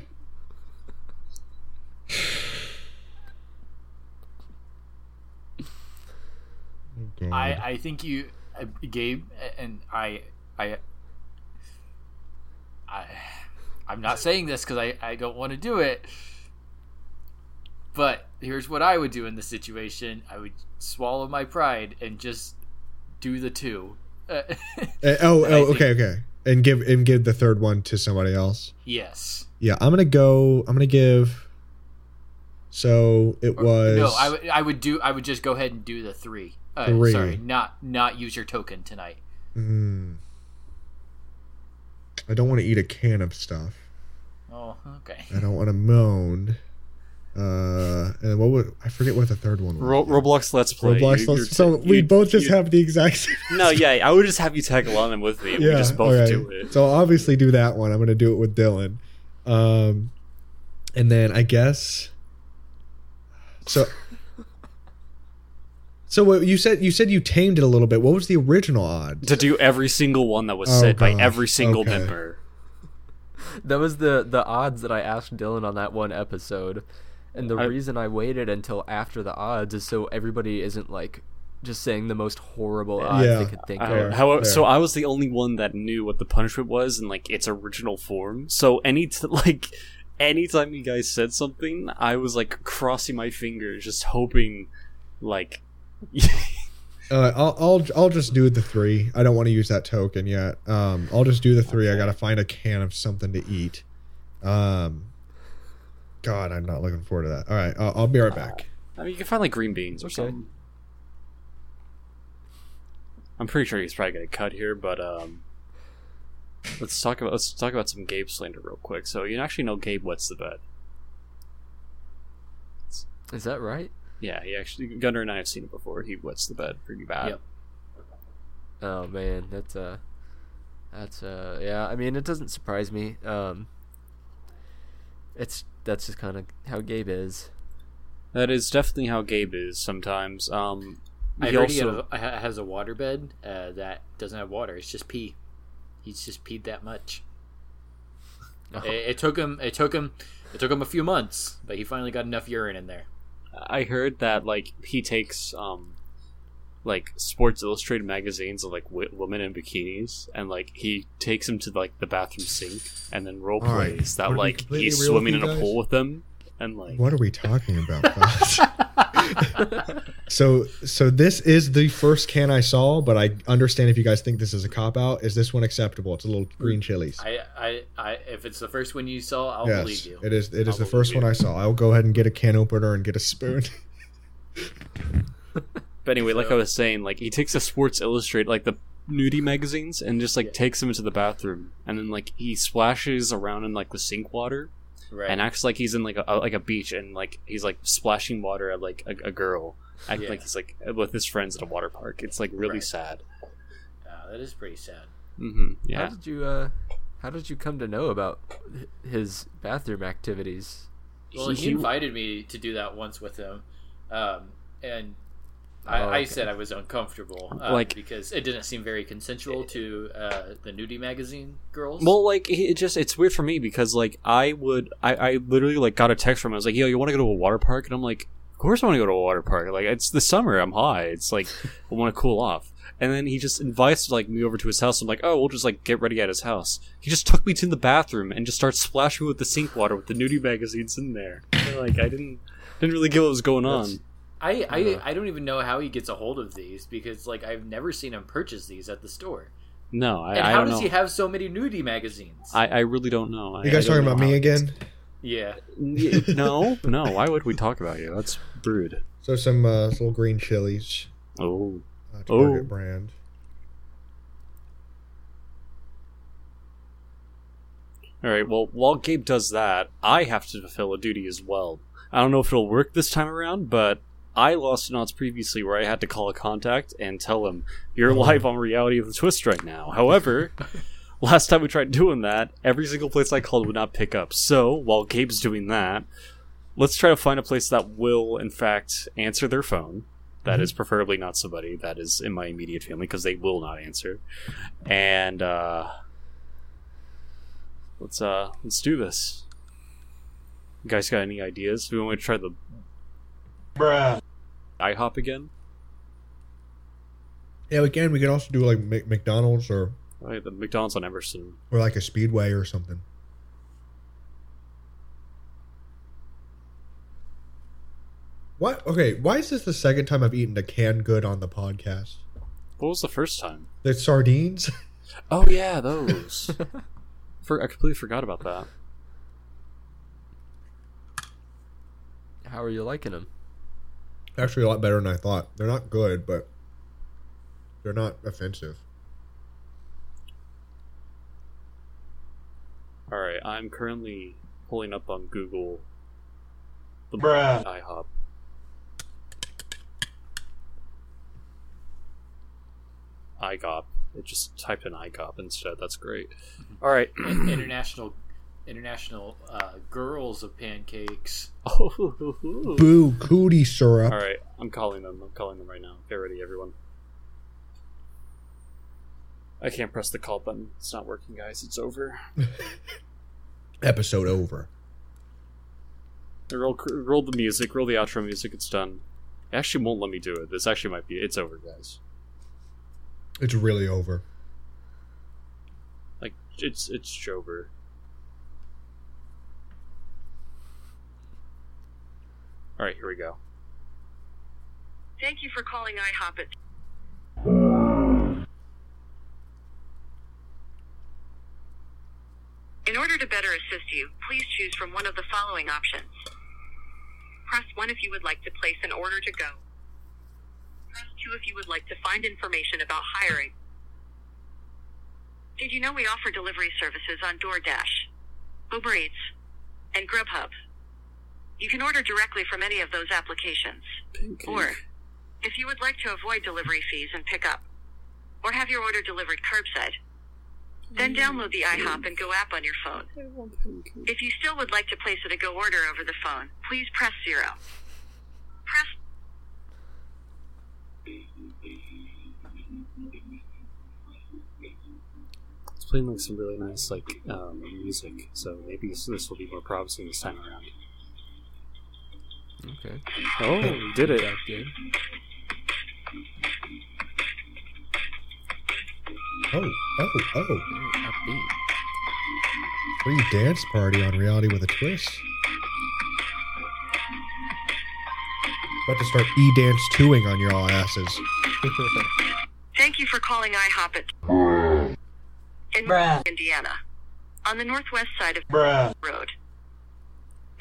Oh, I, I think you, uh, Gabe, and I, I, I, I'm not saying this because I, I don't want to do it. But here's what I would do in the situation: I would swallow my pride and just do the two. Uh, oh, oh, okay, okay, and give and give the third one to somebody else. yes. Yeah, I'm gonna go. I'm gonna give. So it Or- was. No, I would I would do I would just go ahead and do the three. Uh, Three. Sorry, not not use your token tonight. Mm. I don't want to eat a can of stuff. Oh, okay. I don't want to moan. Uh, and what would I forget what the third one was? Ro- Roblox let's play. Roblox. You- let's- so we you- both just you- have the exact same. No, yeah, I would just have you tag along with me. and we just both okay. do it. So I'll obviously do that one. I'm gonna do it with Dylan. Um, and then I guess. So. So what you said you said you tamed it a little bit. What was the original odds? to do every single one that was Oh, said by every single Okay. member. That was the the odds that I asked Dylan on that one episode, and the I- reason I waited until after the odds is so everybody isn't like just saying the most horrible odds Yeah. they could think Uh, Fair, of. however, so. I was the only one that knew what the punishment was in like its original form. So any t- like anytime you guys said something, I was like crossing my fingers, just hoping like Uh, I'll, I'll I'll just do the three. I don't want to use that token yet. Um, I'll just do the three. I gotta find a can of something to eat. Um, God, I'm not looking forward to that. All right, I'll, I'll be right back. I mean, you can find like green beans or Okay. something. I'm pretty sure he's probably gonna cut here, but um, let's talk about let's talk about some Gabe slander real quick. So you actually know Gabe wets the bed. Is that right? Yeah, he actually Gunner and I have seen it before. He wets the bed pretty bad. Yep. Oh man, that's uh that's uh yeah, I mean it doesn't surprise me. Um it's that's just kind of how Gabe is. That is definitely how Gabe is sometimes. Um, I he heard he also have- has a water bed uh, that doesn't have water. It's just pee. He's just peed that much. Oh. It, it took him. It took him. It took him a few months, but he finally got enough urine in there. I heard that like he takes um like Sports Illustrated magazines of like w- women in bikinis, and like he takes them to like the bathroom sink, and then role All right. plays that like he's swimming in a guys? pool with them, and like What are we talking about? guys? So so this is the first can I saw, but I understand if you guys think this is a cop out. Is this one acceptable? It's a little green chilies. I, I, I, if it's the first one you saw, I'll yes, believe you. it is. It is I'll the first believe one. I saw. I'll go ahead and get a can opener and get a spoon. But anyway, like I was saying, like he takes the Sports Illustrated, like the nudie magazines, and just like Yeah. takes them into the bathroom, and then like he splashes around in like the sink water, Right. and acts like he's in like a, like a beach, and like he's like splashing water at like a, a girl, acting Yeah. like he's like with his friends at a water park. It's like really Right. sad. Uh, that is pretty sad. Mm-hmm. How did you uh how did you come to know about his bathroom activities? Well, he, He- invited me to do that once with him, um, and I, Oh, I said I was uncomfortable, uh, Like- because it didn't seem very consensual to uh, the nudie magazine girls. Well, like it just it's weird for me because like I would I, I literally like got a text from him. I was like, "Yo, you want to go to a water park?" And I'm like, "Of course I want to go to a water park. Like it's the summer. I'm high. It's like I want to cool off." And then he just invites like me over to his house. I'm like, "Oh, we'll just like get ready at his house." He just took me to the bathroom and just starts splashing with the sink water with the nudie magazines in there. And, like I didn't didn't really get what was going on. I, I, I don't even know how he gets a hold of these because like I've never seen him purchase these at the store. No, I, And I how don't does know. he have so many nudie magazines? I, I really don't know. I- you guys I don't talking about me again? yeah, no, no. Why would we talk about you? That's rude. So some uh, little green chilies, Oh. uh, Target Oh. brand. All right. Well, while Gabe does that, I have to fulfill a duty as well. I don't know if it'll work this time around, but I lost an odds previously where I had to call a contact and tell him you're Oh. live on Reality of the Twist right now. However, last time we tried doing that, every single place I called would not pick up. So while Gabe's doing that, let's try to find a place that will, in fact, answer their phone. That is preferably not somebody that is in my immediate family because they will not answer. And uh, let's uh let's do this. You guys got any ideas? We want to try the Bruh. IHOP again? Yeah, we can. We can also do like Mc- McDonald's or oh, All right, the McDonald's on Emerson. or like a Speedway or something. What? Okay, why is this the second time I've eaten a canned good on the podcast? What was the first time? The sardines. Oh yeah, those. For I completely forgot about that. How are you liking them? Actually, a lot better than I thought. They're not good, but they're not offensive. All right, I'm currently pulling up on Google the Bruh. IHOP. IGOP. It just typed in IGOP instead. That's great. Mm-hmm. All right. international, international uh, girls of pancakes. oh, Boo, cootie syrup. All right, I'm calling them. I'm calling them right now. Get ready, everyone. I can't press the call button. It's not working, guys. It's over. Episode over. Roll, roll the music. Roll the outro music. It's done. It actually won't let me do it. This actually might be. It's over, guys. It's really over. Like it's it's over. All right, here we go. Thank you for calling IHOP at In order to better assist you, please choose from one of the following options. Press 1 if you would like to place an order to go. Press 2 if you would like to find information about hiring. Did you know we offer delivery services on DoorDash, Uber Eats, and Grubhub? You can order directly from any of those applications. Pancake. Or, if you would like to avoid delivery fees and pick up, or have your order delivered curbside, then download the iHop and Go app on your phone. If you still would like to place a to-go order over the phone, please press zero. Press It's playing like some really nice like um, music, so maybe this, this will be more promising this time around. Okay. Oh, we did it! That good. Oh, oh, oh. Very upbeat. Free dance party on reality with a twist. About to start e dance twoing on your all asses. Thank you for calling IHOP at in Indiana, on the northwest side of Bruh. road.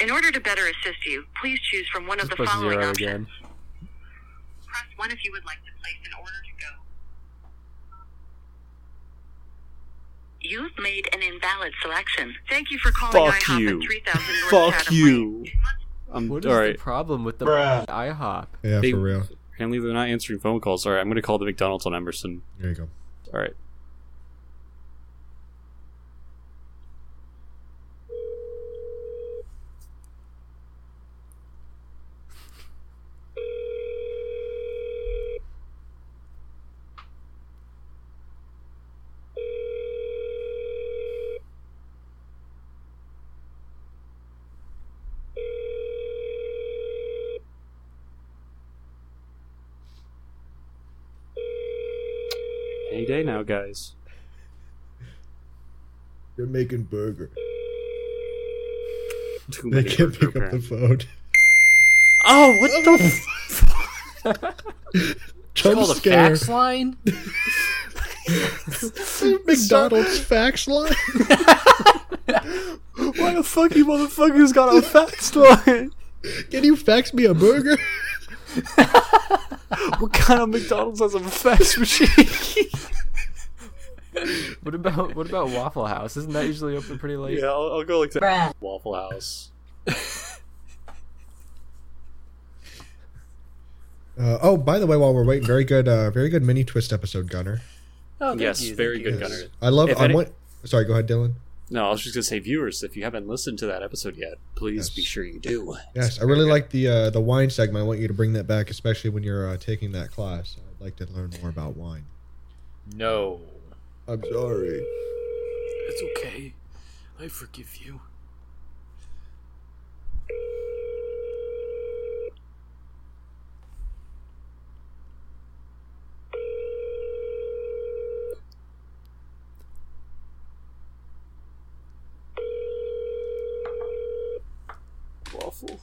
In order to better assist you, please choose from one of Just the following options. again. Press one if you would like to place an order to go. You've made an invalid selection. Thank you for calling Fuck IHOP you. at 3000 North Fuck Chatham you. Lane. I'm What is all the problem with the Bruh. IHOP? Yeah, They- for real. Apparently, they're not answering phone calls. All right, I'm going to call the McDonald's on Emerson. There you go. All right. Day now, guys. You're making burger. Too They can't burger pick up the phone. Oh, what the? F- Jump Call the scare. fax line. McDonald's fax line. Why the fuck you motherfuckers got a fax line? Can you fax me a burger? What kind of McDonald's has a fax machine? What about what about Waffle House? Isn't that usually open pretty late? yeah, I'll, I'll go like that. Waffle House. Uh, oh, by the way, while we're waiting, very good, uh, very good mini twist episode, Gunner. Oh, yes, you, very thank you. good, Gunner. I love. If I'm any- wa- Sorry, go ahead, Dylan. No, I was just gonna say, viewers, if you haven't listened to that episode yet, please Yes. be sure you do. Yes, I really like the uh, the wine segment. I want you to bring that back, especially when you're uh, taking that class. I'd like to learn more about wine. No. I'm sorry. It's okay. I forgive you. Waffle.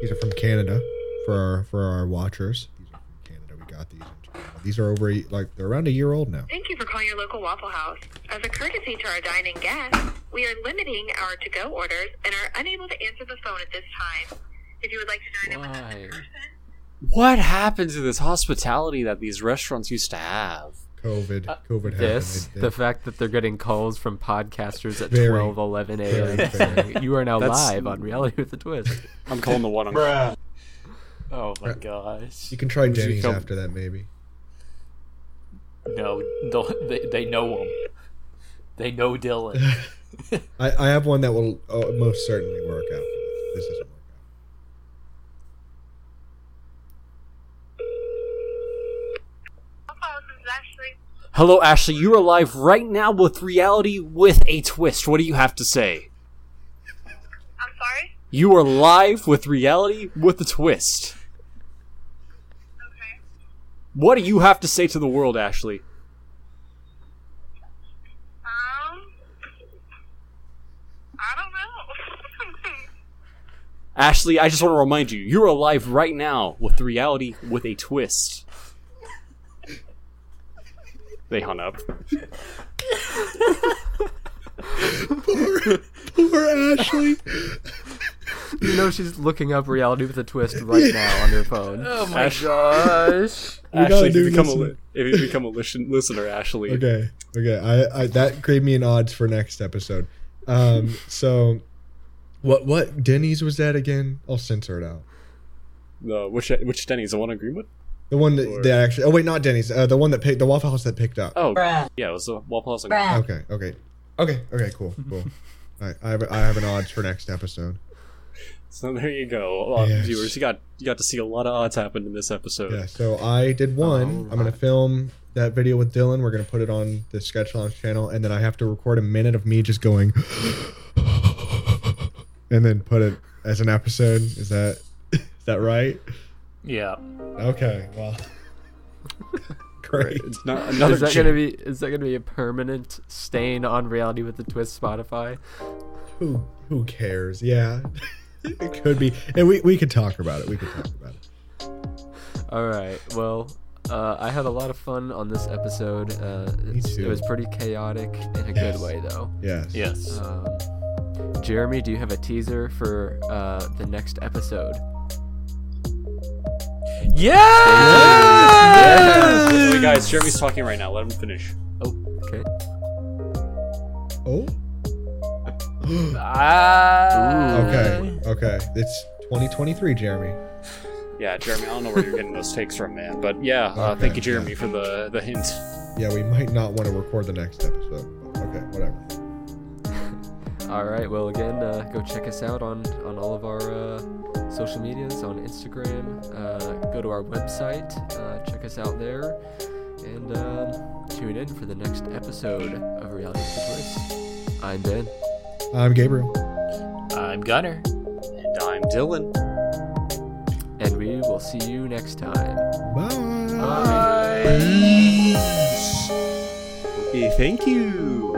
These are from Canada for our for our watchers. These are from Canada. We got these. In Toronto. These are over like they're around a year old now. Thank you for calling your local Waffle House. As a courtesy to our dining guests, we are limiting our to-go orders and are unable to answer the phone at this time. If you would like to dine in with us Why? in person, What happened to this hospitality that these restaurants used to have? COVID. Uh, COVID This, happened. They- the fact that they're getting calls from podcasters at Very, twelve, eleven 12, 11 a.m. very saying, You are now That's- live on Reality with a Twist. I'm calling the one on. Bruh. Oh my gosh. you can try Who's Denny's com- after that, maybe. No, they'll- they, they know him. They know Dylan. I, I have one that will uh, most certainly work out. This. this doesn't work Waffle House is actually Hello, Ashley. You are live right now with reality with a twist. What do you have to say? I'm sorry? You are live with reality with a twist. Okay. What do you have to say to the world, Ashley? Um I don't know. Ashley, I just want to remind you, you're alive right now with reality with a twist. They hung up. poor, Poor Ashley. You know she's looking up Reality with a Twist right now on her phone. Oh my Ash- gosh. We gotta Ashley, if you do become a li- if you become a listen- listener, Ashley. Okay. Okay. I, I that gave me an odds for next episode. Um. So, what what Denny's was that again? I'll censor it out. No, which which Denny's? The one on Greenwood? The one that, Or- that actually. Oh wait, not Denny's. Uh, the one that picked the Waffle House that picked up. Oh, yeah, it was the Waffle House. On- Okay. Okay. Okay. Okay. Cool. Cool. All right. I have I have an odds for next episode. So there you go, uh, Yes. viewers. You got you got to see a lot of odds happen in this episode. Yeah. So I did one. I'm gonna film that video with Dylan. We're gonna put it on the Sketch Launch channel, and then I have to record a minute of me just going, and then put it as an episode. Is that is that right? Yeah. Okay. Well. Great. It's not another. Is that jam- gonna be is that gonna be a permanent stain on Reality with the Twist Spotify? Who who cares? Yeah. It could be, and we we could talk about it. We could talk about it. All right. Well, uh, I had a lot of fun on this episode. Uh, Me too. It was pretty chaotic in a Yes. good way, though. Yes. Yes. Um, Jeremy, do you have a teaser for uh, the next episode? Yes. Wait, guys, Jeremy's talking right now. Let him finish. Oh, okay. Oh. Ah. Okay. Okay. It's 2023, Jeremy. Yeah, Jeremy, I don't know where you're getting those takes from, man. But yeah, uh, thank you, Jeremy, yeah. for the, the hint. Yeah, we might not want to record the next episode. Okay, whatever. All right. Well, again, uh, go check us out on on all of our uh, social medias on Instagram. Uh, go to our website. Uh, check us out there, and um, tune in for the next episode of Reality Twist. I'm Ben. I'm Gabriel. I'm Gunner. And I'm Dylan. and we will see you next time. Bye. Okay, thank you.